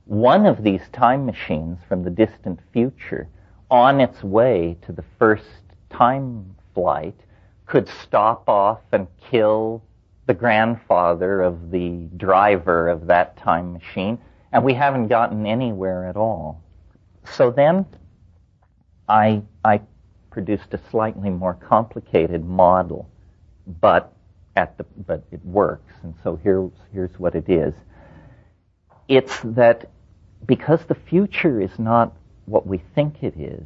One of these time machines from the distant future on its way to the first time flight could stop off and kill the grandfather of the driver of that time machine, and we haven't gotten anywhere at all. So then I, I produced a slightly more complicated model, but at the, but it works. And so here's, here's what it is. It's that because the future is not what we think it is,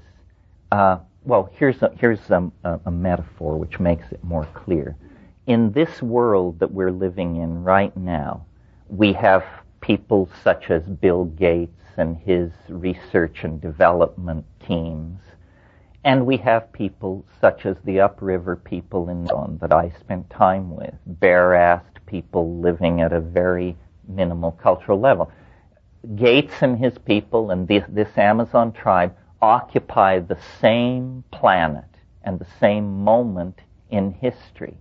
uh, well, here's a, here's a, a, a metaphor which makes it more clear. in this world that we're living in right now, we have people such as Bill Gates and his research and development teams. And we have people such as the upriver people in Don that I spent time with, bare-assed people living at a very minimal cultural level. Gates and his people and this, this Amazon tribe occupy the same planet and the same moment in history.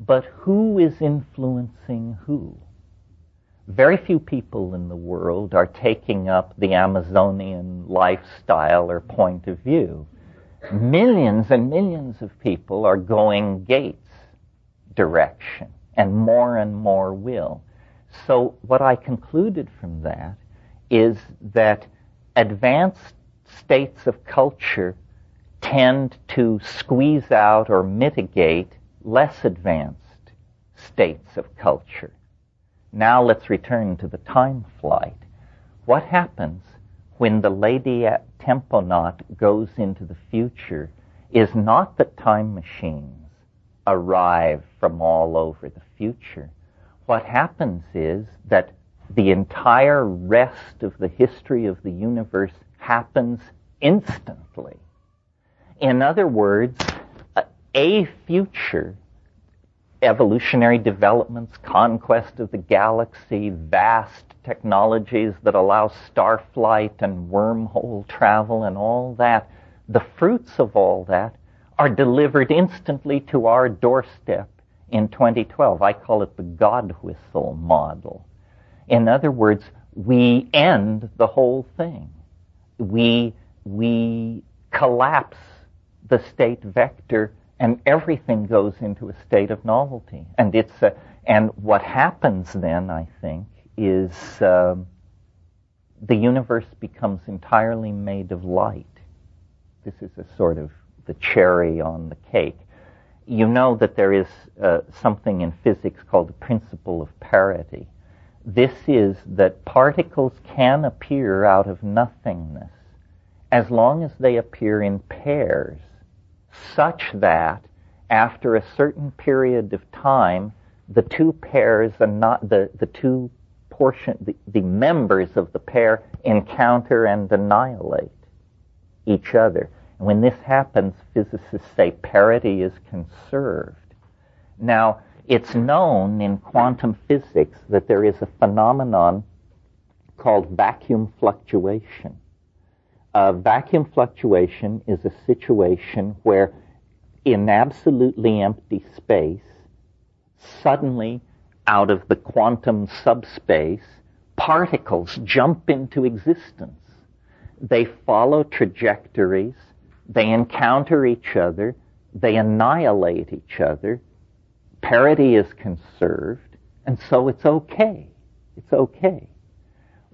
But who is influencing who? Very few people in the world are taking up the Amazonian lifestyle or point of view. Millions and millions of people are going Gates direction, and more and more will. So what I concluded from that is that advanced states of culture tend to squeeze out or mitigate less advanced states of culture. Now let's return to the time flight. What happens when the lady at Temponaut goes into the future is not that time machines arrive from all over the future. What happens is that the entire rest of the history of the universe happens instantly. In other words, a future evolutionary developments, conquest of the galaxy, vast technologies that allow starflight and wormhole travel and all that, the fruits of all that are delivered instantly to our doorstep in 2012. I call it the God whistle model. In other words, we end the whole thing. We, we collapse the state vector and everything goes into a state of novelty. And it's a, and what happens then, I think, is uh, the universe becomes entirely made of light. This is a sort of the cherry on the cake. You know that there is uh, something in physics called the principle of parity. This is that particles can appear out of nothingness as long as they appear in pairs such that after a certain period of time, the two pairs and not the, the two portion, the, the members of the pair encounter and annihilate each other. And when this happens, physicists say parity is conserved. Now, it's known in quantum physics that there is a phenomenon called vacuum fluctuation. A vacuum fluctuation is a situation where in absolutely empty space, suddenly out of the quantum subspace, particles jump into existence. They follow trajectories, they encounter each other, they annihilate each other, parity is conserved, and so it's okay. It's okay.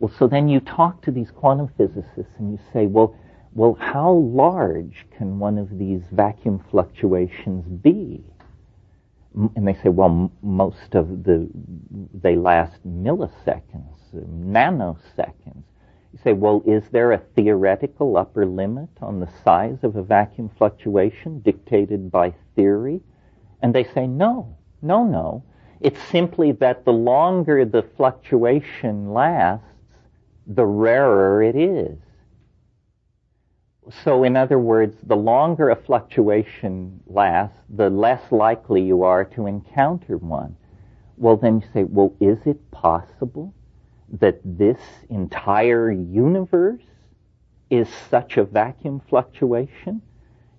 Well, so then you talk to these quantum physicists and you say, well, well, how large can one of these vacuum fluctuations be? And they say, well, most of the, they last milliseconds, nanoseconds. You say, well, is there a theoretical upper limit on the size of a vacuum fluctuation dictated by theory? And they say, no, no, no. It's simply that the longer the fluctuation lasts, the rarer it is. So, in other words, the longer a fluctuation lasts, the less likely you are to encounter one. Well, then you say, well, is it possible that this entire universe is such a vacuum fluctuation?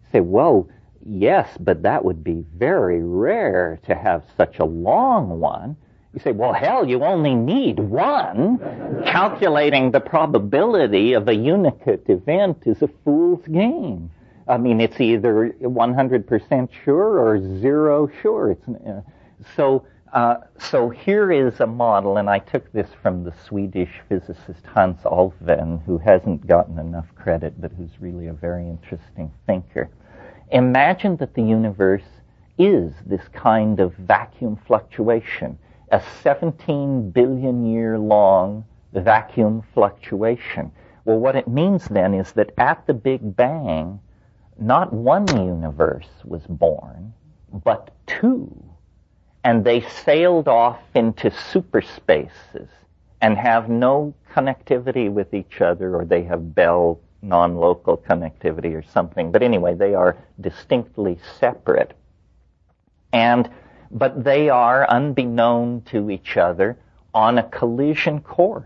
You say, well, yes, but that would be very rare to have such a long one. You say, well, hell, you only need one. Calculating the probability of a unicate event is a fool's game. I mean, it's either 100% sure or zero sure. Uh, so, uh, so here is a model, and I took this from the Swedish physicist Hans Alfvén, who hasn't gotten enough credit, but who's really a very interesting thinker. Imagine that the universe is this kind of vacuum fluctuation a 17 billion year long vacuum fluctuation. Well, what it means then is that at the Big Bang, not one universe was born, but two and they sailed off into superspaces and have no connectivity with each other, or they have Bell non-local connectivity or something. But anyway, they are distinctly separate. And, but they are, unbeknown to each other, on a collision course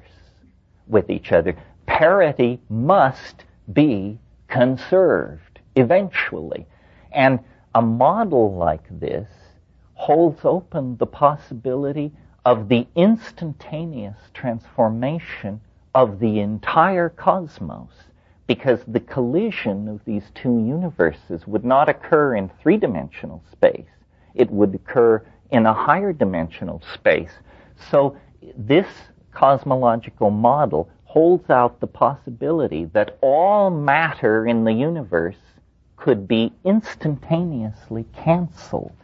with each other. Parity must be conserved eventually. And a model like this holds open the possibility of the instantaneous transformation of the entire cosmos because the collision of these two universes would not occur in three-dimensional space. It would occur in a higher dimensional space. So this cosmological model holds out the possibility that all matter in the universe could be instantaneously canceled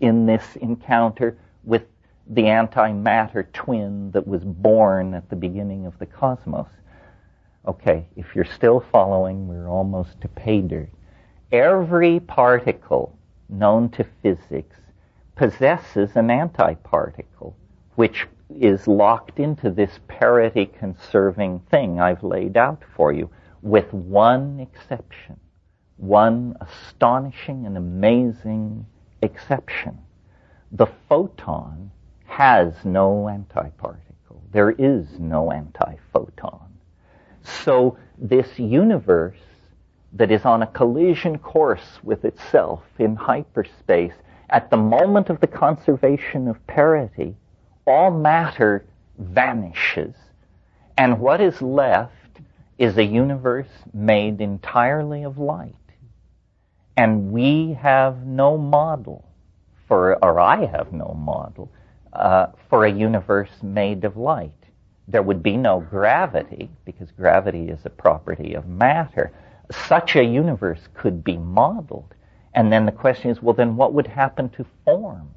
in this encounter with the antimatter twin that was born at the beginning of the cosmos. Okay, if you're still following, we're almost to pay dirt. Every particle known to physics possesses an antiparticle, which is locked into this parity conserving thing I've laid out for you, with one exception. One astonishing and amazing exception. The photon has no antiparticle. There is no antiphoton. So this universe that is on a collision course with itself in hyperspace, at the moment of the conservation of parity, all matter vanishes. And what is left is a universe made entirely of light. And we have no model for, or I have no model, uh, for a universe made of light there would be no gravity, because gravity is a property of matter. Such a universe could be modeled. And then the question is, well, then what would happen to forms?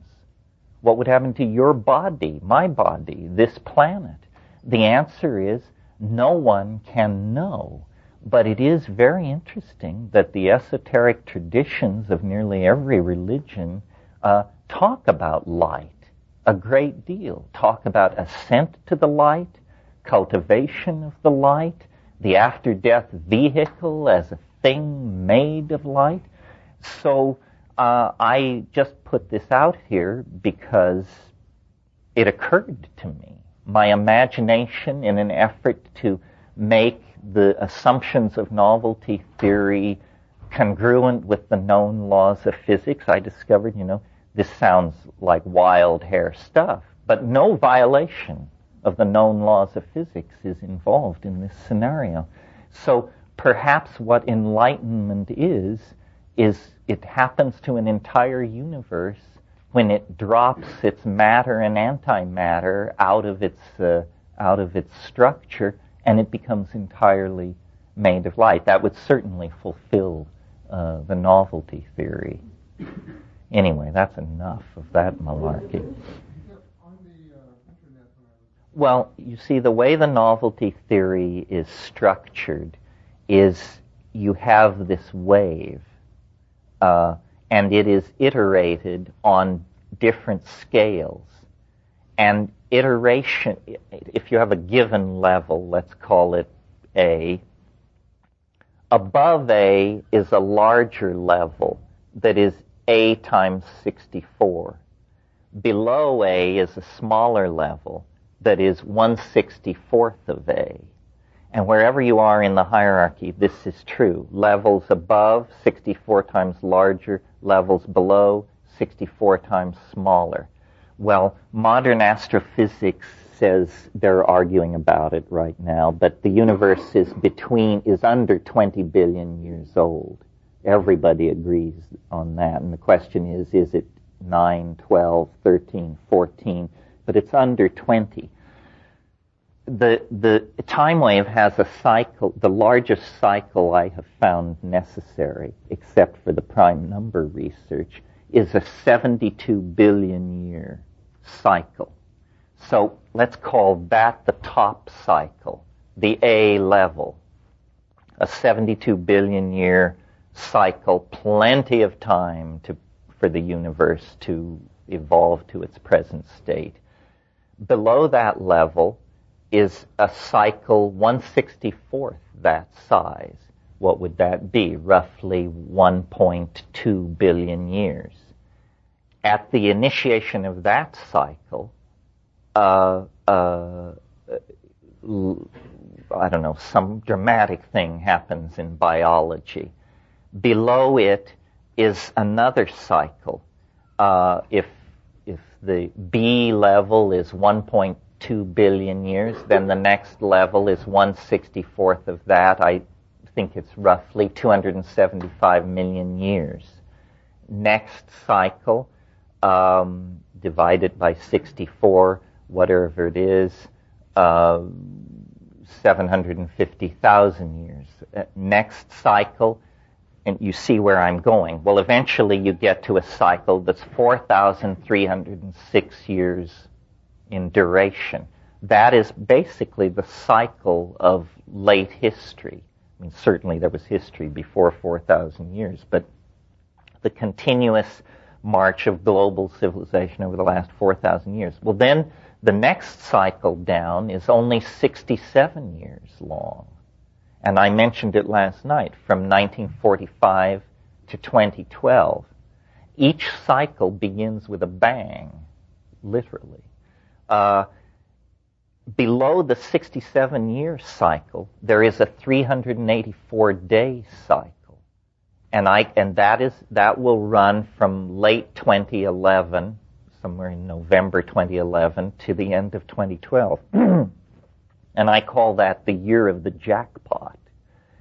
What would happen to your body, my body, this planet? The answer is no one can know. But it is very interesting that the esoteric traditions of nearly every religion uh, talk about light a great deal. Talk about ascent to the light, cultivation of the light, the after death vehicle as a thing made of light. So uh, I just put this out here because it occurred to me. My imagination, in an effort to make the assumptions of novelty theory congruent with the known laws of physics, I discovered, you know, this sounds like wild hair stuff, but no violation of the known laws of physics is involved in this scenario. So perhaps what enlightenment is, is it happens to an entire universe when it drops its matter and antimatter out of its, uh, out of its structure and it becomes entirely made of light. That would certainly fulfill uh, the novelty theory. Anyway, that's enough of that malarkey. Well, you see, the way the novelty theory is structured is you have this wave, uh, and it is iterated on different scales. And iteration, if you have a given level, let's call it A, above A is a larger level that is A times 64. Below A is a smaller level that is 164th of A. And wherever you are in the hierarchy, this is true. Levels above, 64 times larger. Levels below, 64 times smaller. Well, modern astrophysics says they're arguing about it right now, but the universe is between, is under 20 billion years old. Everybody agrees on that. And the question is, is it 9, 12, 13, 14? But it's under 20. The, the time wave has a cycle, the largest cycle I have found necessary, except for the prime number research, is a 72 billion year cycle. So let's call that the top cycle, the A level. A 72 billion year cycle, plenty of time to, for the universe to evolve to its present state. Below that level is a cycle 164th that size. What would that be? Roughly 1.2 billion years. At the initiation of that cycle, uh, uh, I don't know, some dramatic thing happens in biology. Below it is another cycle. Uh, if the B level is 1.2 billion years, then the next level is 164th of that. I think it's roughly 275 million years. Next cycle, um, divided by 64, whatever it is, uh, 750,000 years. Uh, next cycle, and you see where I'm going. Well, eventually you get to a cycle that's 4,306 years in duration. That is basically the cycle of late history. I mean, certainly there was history before 4,000 years, but the continuous march of global civilization over the last 4,000 years. Well, then the next cycle down is only 67 years long. And I mentioned it last night from 1945 to 2012. Each cycle begins with a bang, literally. Uh, below the 67 year cycle, there is a 384 day cycle. And I, and that is, that will run from late 2011 somewhere in November 2011 to the end of 2012. and I call that the year of the jackpot.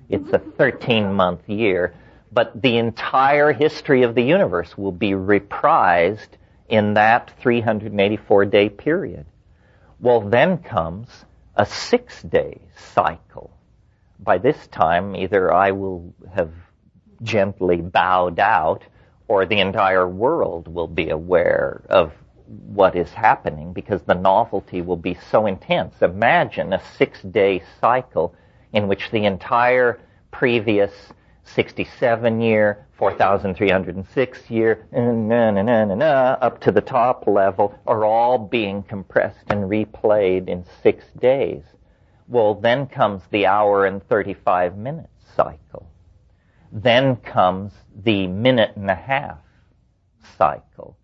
It's a 13 month year, but the entire history of the universe will be reprised in that 384 day period. Well, then comes a six day cycle. By this time, either I will have gently bowed out or the entire world will be aware of what is happening because the novelty will be so intense. Imagine a six day cycle in which the entire previous 67 year, 4,306 year, up to the top level are all being compressed and replayed in six days. Well, then comes the hour and 35 minute cycle. Then comes the minute and a half cycle.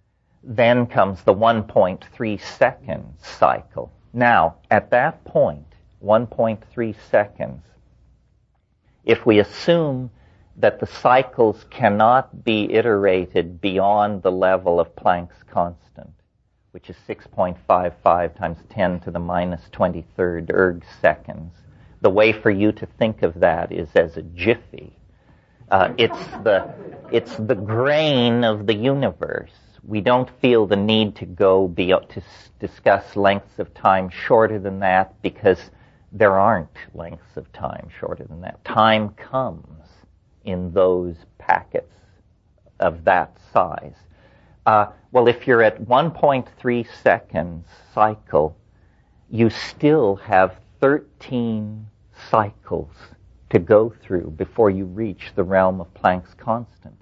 Then comes the 1.3 second cycle. Now, at that point, 1.3 seconds, if we assume that the cycles cannot be iterated beyond the level of Planck's constant, which is 6.55 times 10 to the minus 23rd erg seconds, the way for you to think of that is as a jiffy. Uh, it's the it's the grain of the universe. We don't feel the need to go be, to discuss lengths of time shorter than that because there aren't lengths of time shorter than that. Time comes in those packets of that size. Uh, well, if you're at 1.3 seconds cycle, you still have 13 cycles to go through before you reach the realm of Planck's constant.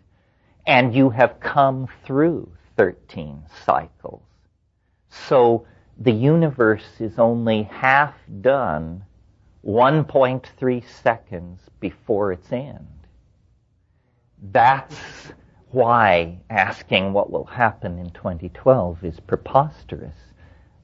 And you have come through 13 cycles. So the universe is only half done 1.3 seconds before its end. That's why asking what will happen in 2012 is preposterous.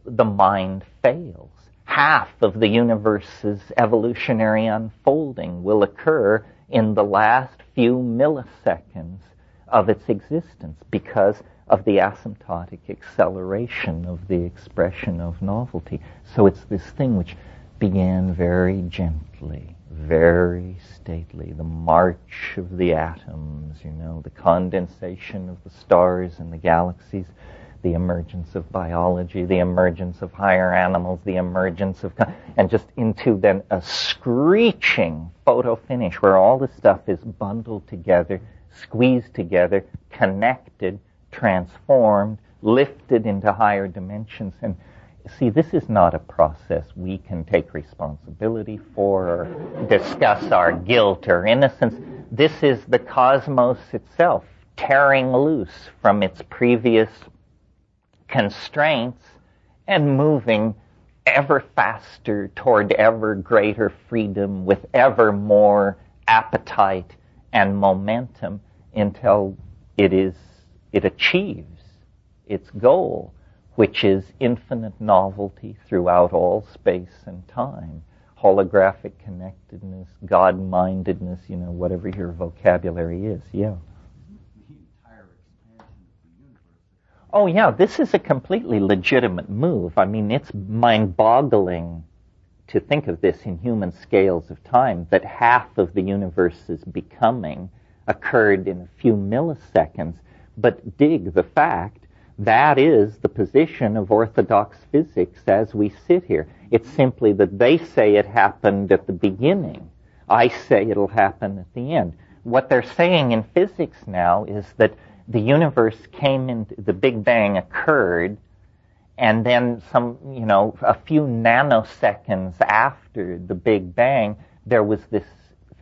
The mind fails half of the universe's evolutionary unfolding will occur in the last few milliseconds of its existence because of the asymptotic acceleration of the expression of novelty. So it's this thing which began very gently, very stately, the march of the atoms, you know, the condensation of the stars and the galaxies, the emergence of biology, the emergence of higher animals, the emergence of, and just into then a screeching photo finish where all the stuff is bundled together, squeezed together, connected, transformed, lifted into higher dimensions. And see, this is not a process we can take responsibility for or discuss our guilt or innocence. This is the cosmos itself tearing loose from its previous constraints and moving ever faster toward ever greater freedom with ever more appetite and momentum until it is it achieves its goal which is infinite novelty throughout all space and time holographic connectedness god-mindedness you know whatever your vocabulary is yeah Oh, yeah, this is a completely legitimate move. I mean, it's mind boggling to think of this in human scales of time that half of the universe's becoming occurred in a few milliseconds. But dig the fact that is the position of orthodox physics as we sit here. It's simply that they say it happened at the beginning. I say it'll happen at the end. What they're saying in physics now is that the universe came into the Big Bang occurred, and then some, you know, a few nanoseconds after the Big Bang, there was this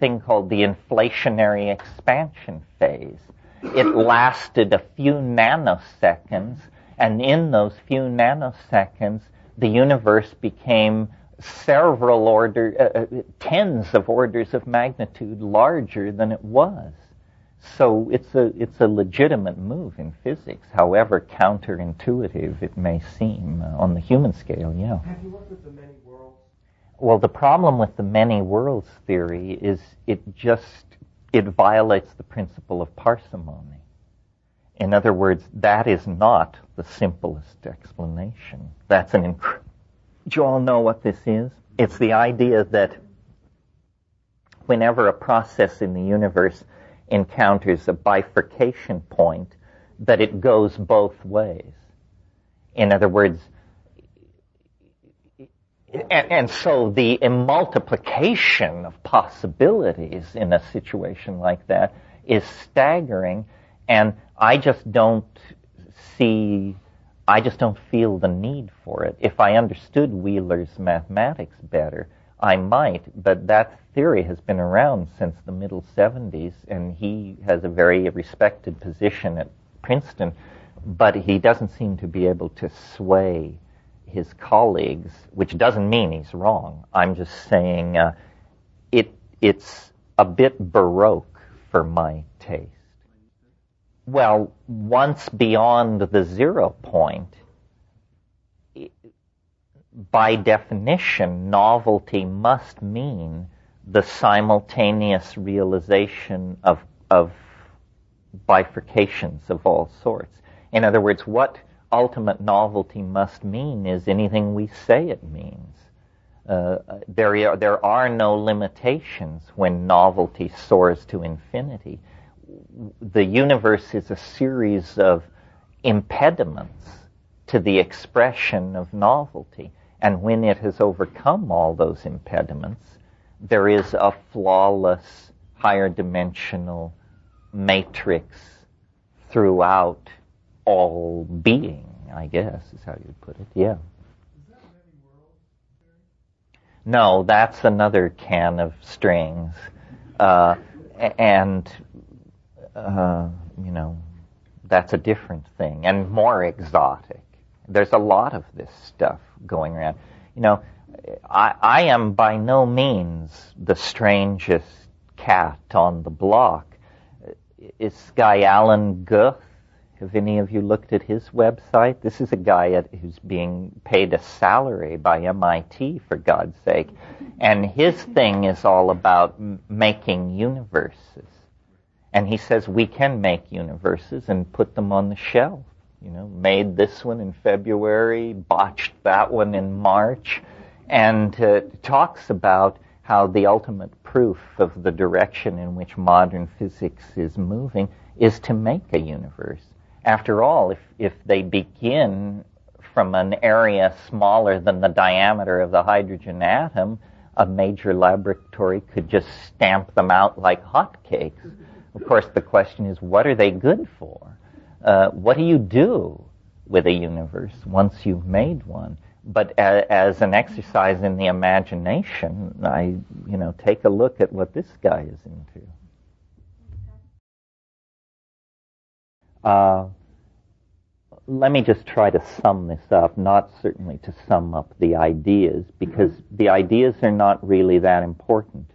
thing called the inflationary expansion phase. It lasted a few nanoseconds, and in those few nanoseconds, the universe became several order, uh, uh tens of orders of magnitude larger than it was. So it's a, it's a legitimate move in physics, however counterintuitive it may seem uh, on the human scale, yeah. Have you worked with the many worlds? Well, the problem with the many worlds theory is it just, it violates the principle of parsimony. In other words, that is not the simplest explanation. That's an inc- Do you all know what this is? It's the idea that whenever a process in the universe encounters a bifurcation point, that it goes both ways. In other words, and, and, so the multiplication of possibilities in a situation like that is staggering, and I just don't see, I just don't feel the need for it. If I understood Wheeler's mathematics better, I might, but that theory has been around since the middle 70s, and he has a very respected position at Princeton, but he doesn't seem to be able to sway his colleagues, which doesn't mean he's wrong. I'm just saying uh, it, it's a bit baroque for my taste. Well, once beyond the zero point, by definition, novelty must mean the simultaneous realization of, of bifurcations of all sorts. In other words, what ultimate novelty must mean is anything we say it means. Uh, there, there are no limitations when novelty soars to infinity. The universe is a series of impediments to the expression of novelty. And when it has overcome all those impediments, there is a flawless, higher dimensional matrix throughout all being, I guess is how you'd put it. Yeah. No, that's another can of strings. Uh, and, uh, you know, that's a different thing and more exotic. There's a lot of this stuff going around. You know, I, I am by no means the strangest cat on the block. Is guy Alan Guth. Have any of you looked at his website? This is a guy at, who's being paid a salary by MIT, for God's sake. And his thing is all about m- making universes. And he says we can make universes and put them on the shelf. You know, made this one in February, botched that one in March and uh, talks about how the ultimate proof of the direction in which modern physics is moving is to make a universe. After all, if, if they begin from an area smaller than the diameter of the hydrogen atom, a major laboratory could just stamp them out like hotcakes. Of course, the question is, what are they good for? Uh, what do you do with a universe once you've made one? but as, as, an exercise in the imagination, I, you know, take a look at what this guy is into. Uh, let me just try to sum this up, not certainly to sum up the ideas, because the ideas are not really that important.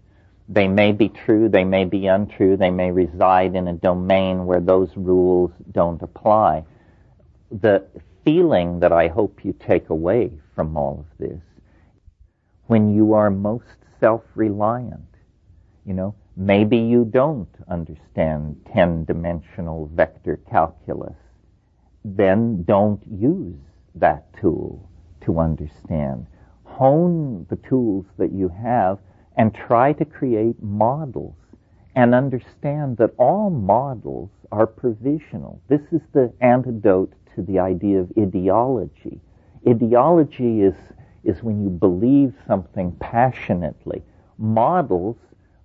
They may be true, they may be untrue, they may reside in a domain where those rules don't apply. The feeling that I hope you take away from all of this, when you are most self-reliant, you know, maybe you don't understand 10-dimensional vector calculus then don't use that tool to understand. Hone the tools that you have and try to create models and understand that all models are provisional. This is the antidote to the idea of ideology. Ideology is, is when you believe something passionately. Models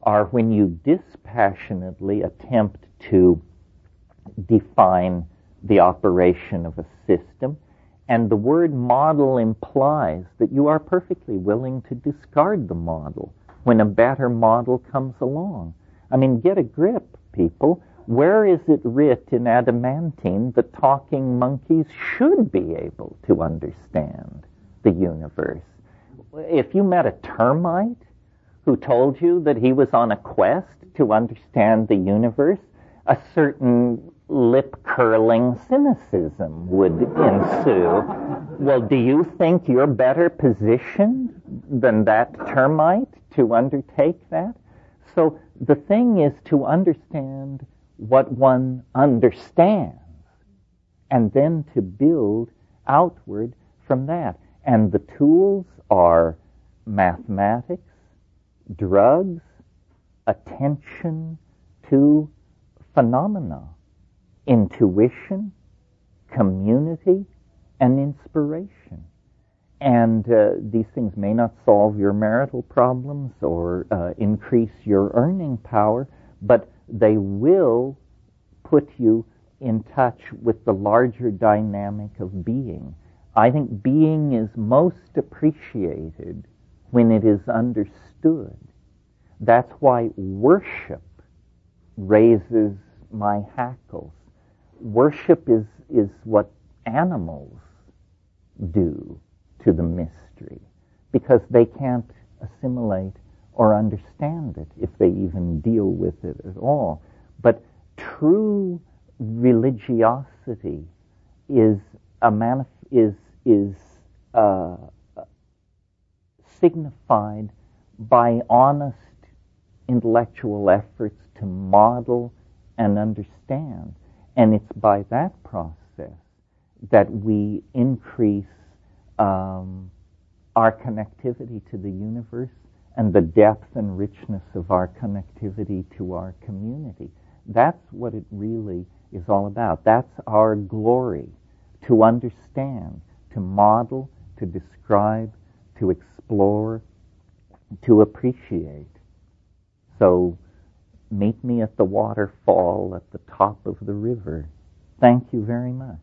are when you dispassionately attempt to define the operation of a system. And the word model implies that you are perfectly willing to discard the model when a better model comes along. I mean, get a grip, people. Where is it writ in adamantine that talking monkeys should be able to understand the universe? If you met a termite who told you that he was on a quest to understand the universe, a certain lip curling cynicism would ensue. Well, do you think you're better positioned than that termite to undertake that? So the thing is to understand what one understands and then to build outward from that. And the tools are mathematics, drugs, attention to phenomena intuition, community, and inspiration. And uh, these things may not solve your marital problems or uh, increase your earning power, but they will put you in touch with the larger dynamic of being. I think being is most appreciated when it is understood. That's why worship raises my hackles worship is, is what animals do to the mystery because they can't assimilate or understand it if they even deal with it at all. But true religiosity is a manif- is is uh, signified by honest intellectual efforts to model and understand. And it's by that process that we increase um, our connectivity to the universe and the depth and richness of our connectivity to our community. That's what it really is all about. That's our glory to understand, to model, to describe, to explore, to appreciate. So Meet me at the waterfall at the top of the river. Thank you very much.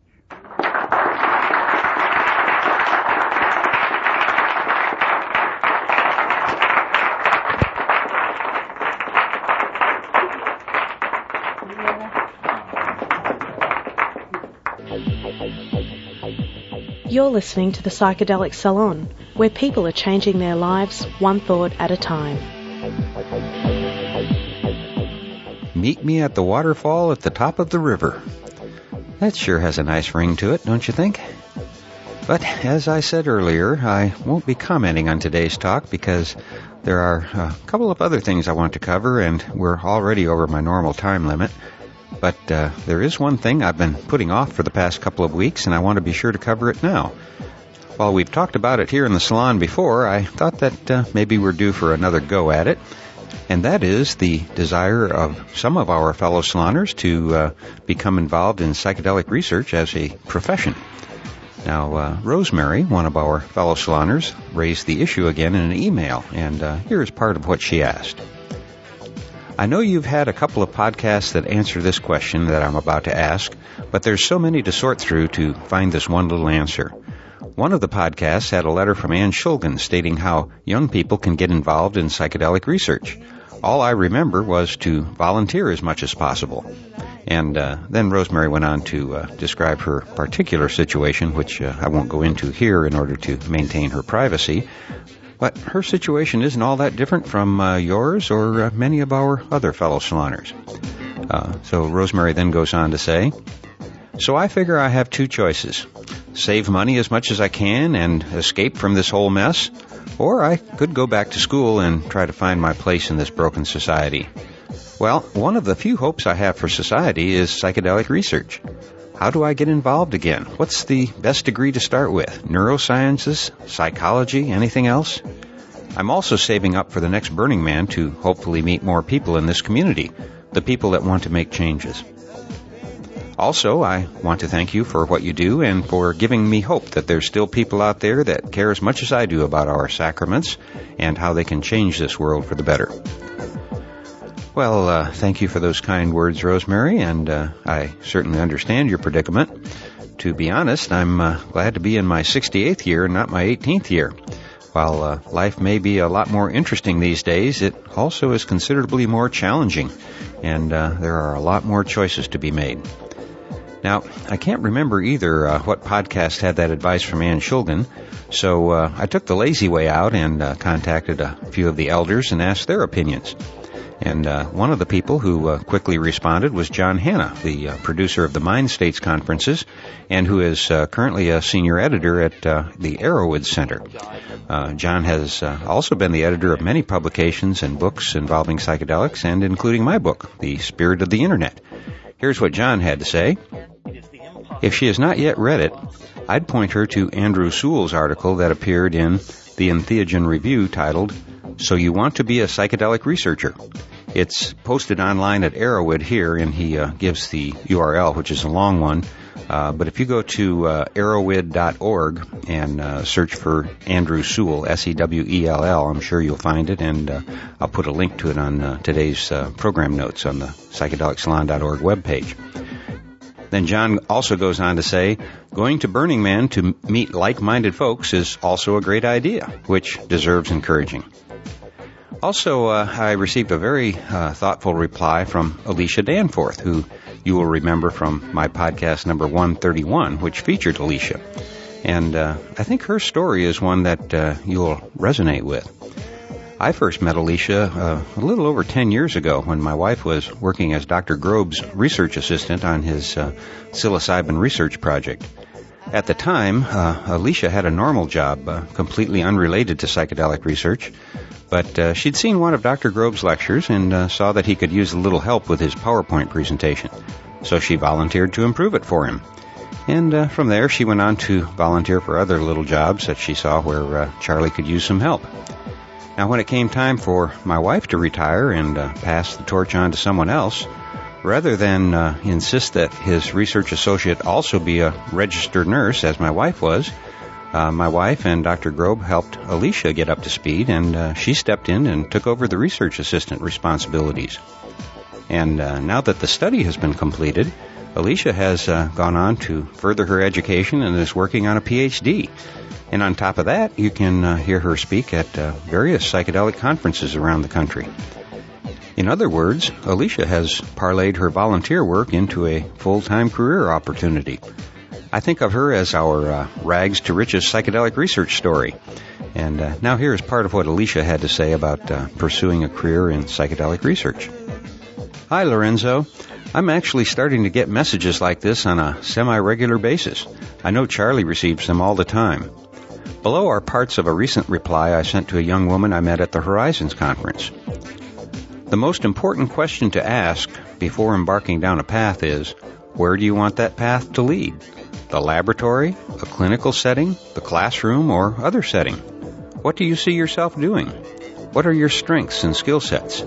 You're listening to the Psychedelic Salon, where people are changing their lives one thought at a time. Meet me at the waterfall at the top of the river. That sure has a nice ring to it, don't you think? But as I said earlier, I won't be commenting on today's talk because there are a couple of other things I want to cover and we're already over my normal time limit. But uh, there is one thing I've been putting off for the past couple of weeks and I want to be sure to cover it now. While we've talked about it here in the salon before, I thought that uh, maybe we're due for another go at it and that is the desire of some of our fellow saloners to uh, become involved in psychedelic research as a profession. Now, uh, Rosemary, one of our fellow saloners, raised the issue again in an email, and uh, here is part of what she asked. I know you've had a couple of podcasts that answer this question that I'm about to ask, but there's so many to sort through to find this one little answer. One of the podcasts had a letter from Ann Shulgin stating how young people can get involved in psychedelic research. All I remember was to volunteer as much as possible. And uh, then Rosemary went on to uh, describe her particular situation, which uh, I won't go into here in order to maintain her privacy. But her situation isn't all that different from uh, yours or uh, many of our other fellow saloners. Uh, so Rosemary then goes on to say, So I figure I have two choices. Save money as much as I can and escape from this whole mess, or I could go back to school and try to find my place in this broken society. Well, one of the few hopes I have for society is psychedelic research. How do I get involved again? What's the best degree to start with? Neurosciences? Psychology? Anything else? I'm also saving up for the next Burning Man to hopefully meet more people in this community, the people that want to make changes. Also, I want to thank you for what you do and for giving me hope that there's still people out there that care as much as I do about our sacraments and how they can change this world for the better. Well, uh, thank you for those kind words, Rosemary, and uh, I certainly understand your predicament. To be honest, I'm uh, glad to be in my 68th year and not my 18th year. While uh, life may be a lot more interesting these days, it also is considerably more challenging, and uh, there are a lot more choices to be made. Now, I can't remember either uh, what podcast had that advice from Ann Shulgin, so I took the lazy way out and contacted a few of the elders and asked their opinions. And uh, one of the people who uh, quickly responded was John Hanna, the uh, producer of the Mind States conferences, and who is uh, currently a senior editor at uh, the Erowid Center. Uh, John has also been the editor of many publications and books involving psychedelics, and including my book, The Spirit of the Internet. Here's what John had to say. If she has not yet read it, I'd point her to Andrew Sewell's article that appeared in the Entheogen Review titled so you want to be a psychedelic researcher. It's posted online at Erowid here, and he uh, gives the URL, which is a long one. Uh, but if you go to uh, erowid.org and uh, search for Andrew Sewell, S-E-W-E-L-L, I'm sure you'll find it, and uh, I'll put a link to it on uh, today's uh, program notes on the psychedelicsalon.org webpage. Then John also goes on to say, going to Burning Man to meet like-minded folks is also a great idea, which deserves encouraging. Also, I received a very thoughtful reply from Alicia Danforth, who you will remember from my podcast number 131, which featured Alicia. And uh, I think her story is one that uh, you'll resonate with. I first met Alicia uh, a little over 10 years ago when my wife was working as Dr. Grob's research assistant on his uh, psilocybin research project. At the time, Alicia had a normal job, completely unrelated to psychedelic research, but uh, she'd seen one of Dr. Grob's lectures and uh, saw that he could use a little help with his PowerPoint presentation. So she volunteered to improve it for him. And uh, from there, she went on to volunteer for other little jobs that she saw where uh, Charlie could use some help. Now, when it came time for my wife to retire and uh, pass the torch on to someone else, rather than uh, insist that his research associate also be a registered nurse, as my wife was, uh, my wife and Dr. Grob helped Alicia get up to speed, and uh, she stepped in and took over the research assistant responsibilities. And uh, now that the study has been completed, Alicia has uh, gone on to further her education and is working on a PhD. And on top of that, you can uh, hear her speak at various psychedelic conferences around the country. In other words, Alicia has parlayed her volunteer work into a full-time career opportunity. I think of her as our uh, rags to riches psychedelic research story. And uh, now here is part of what Alicia had to say about uh, pursuing a career in psychedelic research. Hi, Lorenzo. I'm actually starting to get messages like this on a semi-regular basis. I know Charlie receives them all the time. Below are parts of a recent reply I sent to a young woman I met at the Horizons conference. The most important question to ask before embarking down a path is, where do you want that path to lead? The laboratory, a clinical setting, the classroom, or other setting? What do you see yourself doing? What are your strengths and skill sets?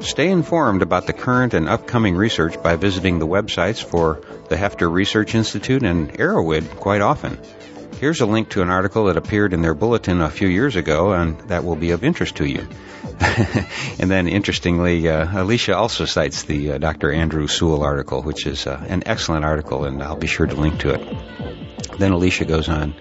Stay informed about the current and upcoming research by visiting the websites for the Hefter Research Institute and Erowid quite often. Here's a link to an article that appeared in their bulletin a few years ago and that will be of interest to you. and then, interestingly, uh, Alicia also cites the uh, Dr. Andrew Sewell article, which is uh, an excellent article, and I'll be sure to link to it. Then Alicia goes on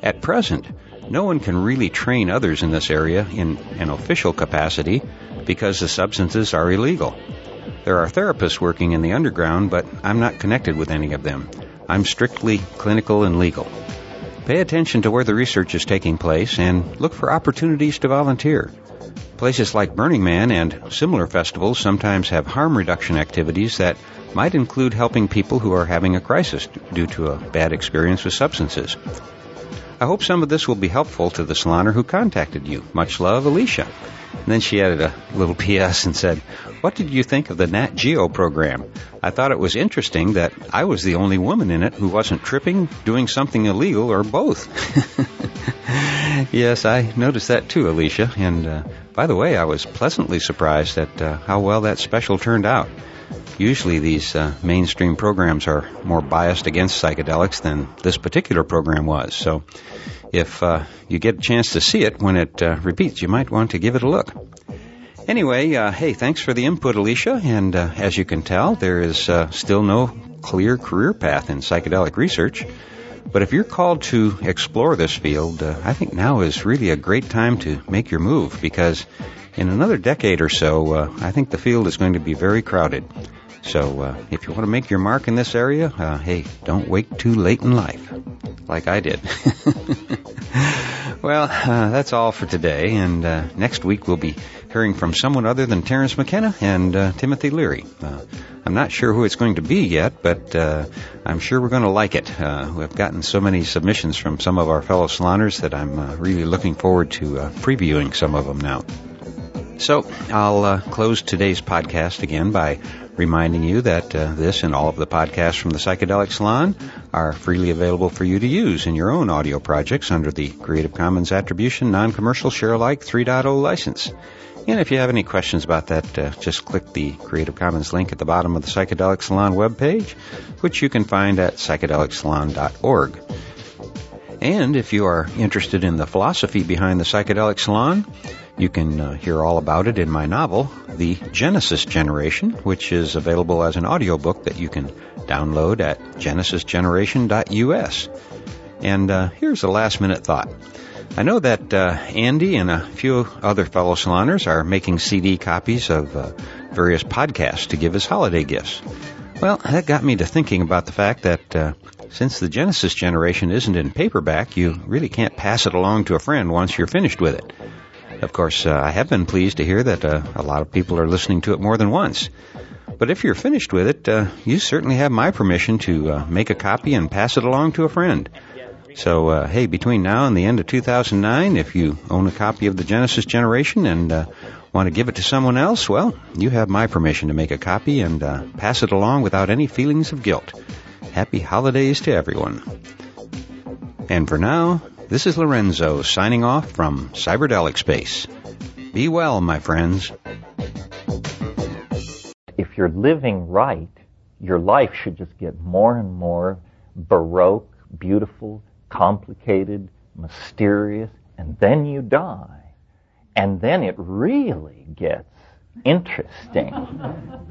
At present, no one can really train others in this area in an official capacity because the substances are illegal. There are therapists working in the underground, but I'm not connected with any of them. I'm strictly clinical and legal. Pay attention to where the research is taking place and look for opportunities to volunteer. Places like Burning Man and similar festivals sometimes have harm reduction activities that might include helping people who are having a crisis due to a bad experience with substances. I hope some of this will be helpful to the saloner who contacted you. Much love, Alicia. And then she added a little PS and said, What did you think of the Nat Geo program? I thought it was interesting that I was the only woman in it who wasn't tripping, doing something illegal, or both. yes, I noticed that too, Alicia. And uh, by the way, I was pleasantly surprised at uh, how well that special turned out. Usually these uh, mainstream programs are more biased against psychedelics than this particular program was. So if uh, you get a chance to see it when it uh, repeats, you might want to give it a look. Anyway, uh, hey, thanks for the input, Alicia. And uh, as you can tell, there is uh, still no clear career path in psychedelic research. But if you're called to explore this field, I think now is really a great time to make your move because in another decade or so, I think the field is going to be very crowded. So uh, if you want to make your mark in this area, uh, hey, don't wait too late in life, like I did. well, uh, that's all for today, and uh, next week we'll be hearing from someone other than Terence McKenna and uh, Timothy Leary. Uh, I'm not sure who it's going to be yet, but I'm sure we're going to like it. we've gotten so many submissions from some of our fellow saloners that I'm really looking forward to previewing some of them now. So I'll close today's podcast again by reminding you that uh, this and all of the podcasts from the Psychedelic Salon are freely available for you to use in your own audio projects under the Creative Commons Attribution Non-Commercial Share Alike 3.0 license. And if you have any questions about that, uh, just click the Creative Commons link at the bottom of the Psychedelic Salon webpage, which you can find at psychedelicsalon.org. And if you are interested in the philosophy behind the Psychedelic Salon, you can uh, hear all about it in my novel, The Genesis Generation, which is available as an audiobook that you can download at genesisgeneration.us. And uh, here's a last minute thought. I know that uh, Andy and a few other fellow saloners are making CD copies of uh, various podcasts to give as holiday gifts. Well, that got me to thinking about the fact that uh, since the Genesis generation isn't in paperback, you really can't pass it along to a friend once you're finished with it. Of course, uh, I have been pleased to hear that uh, a lot of people are listening to it more than once. But if you're finished with it, uh, you certainly have my permission to uh, make a copy and pass it along to a friend. So, uh, hey, between now and the end of 2009, if you own a copy of the Genesis Generation and uh, want to give it to someone else, well, you have my permission to make a copy and pass it along without any feelings of guilt. Happy holidays to everyone. And for now, this is Lorenzo signing off from Cyberdelic Space. Be well, my friends. If you're living right, your life should just get more and more baroque, beautiful, complicated, mysterious, and then you die. And then it really gets interesting.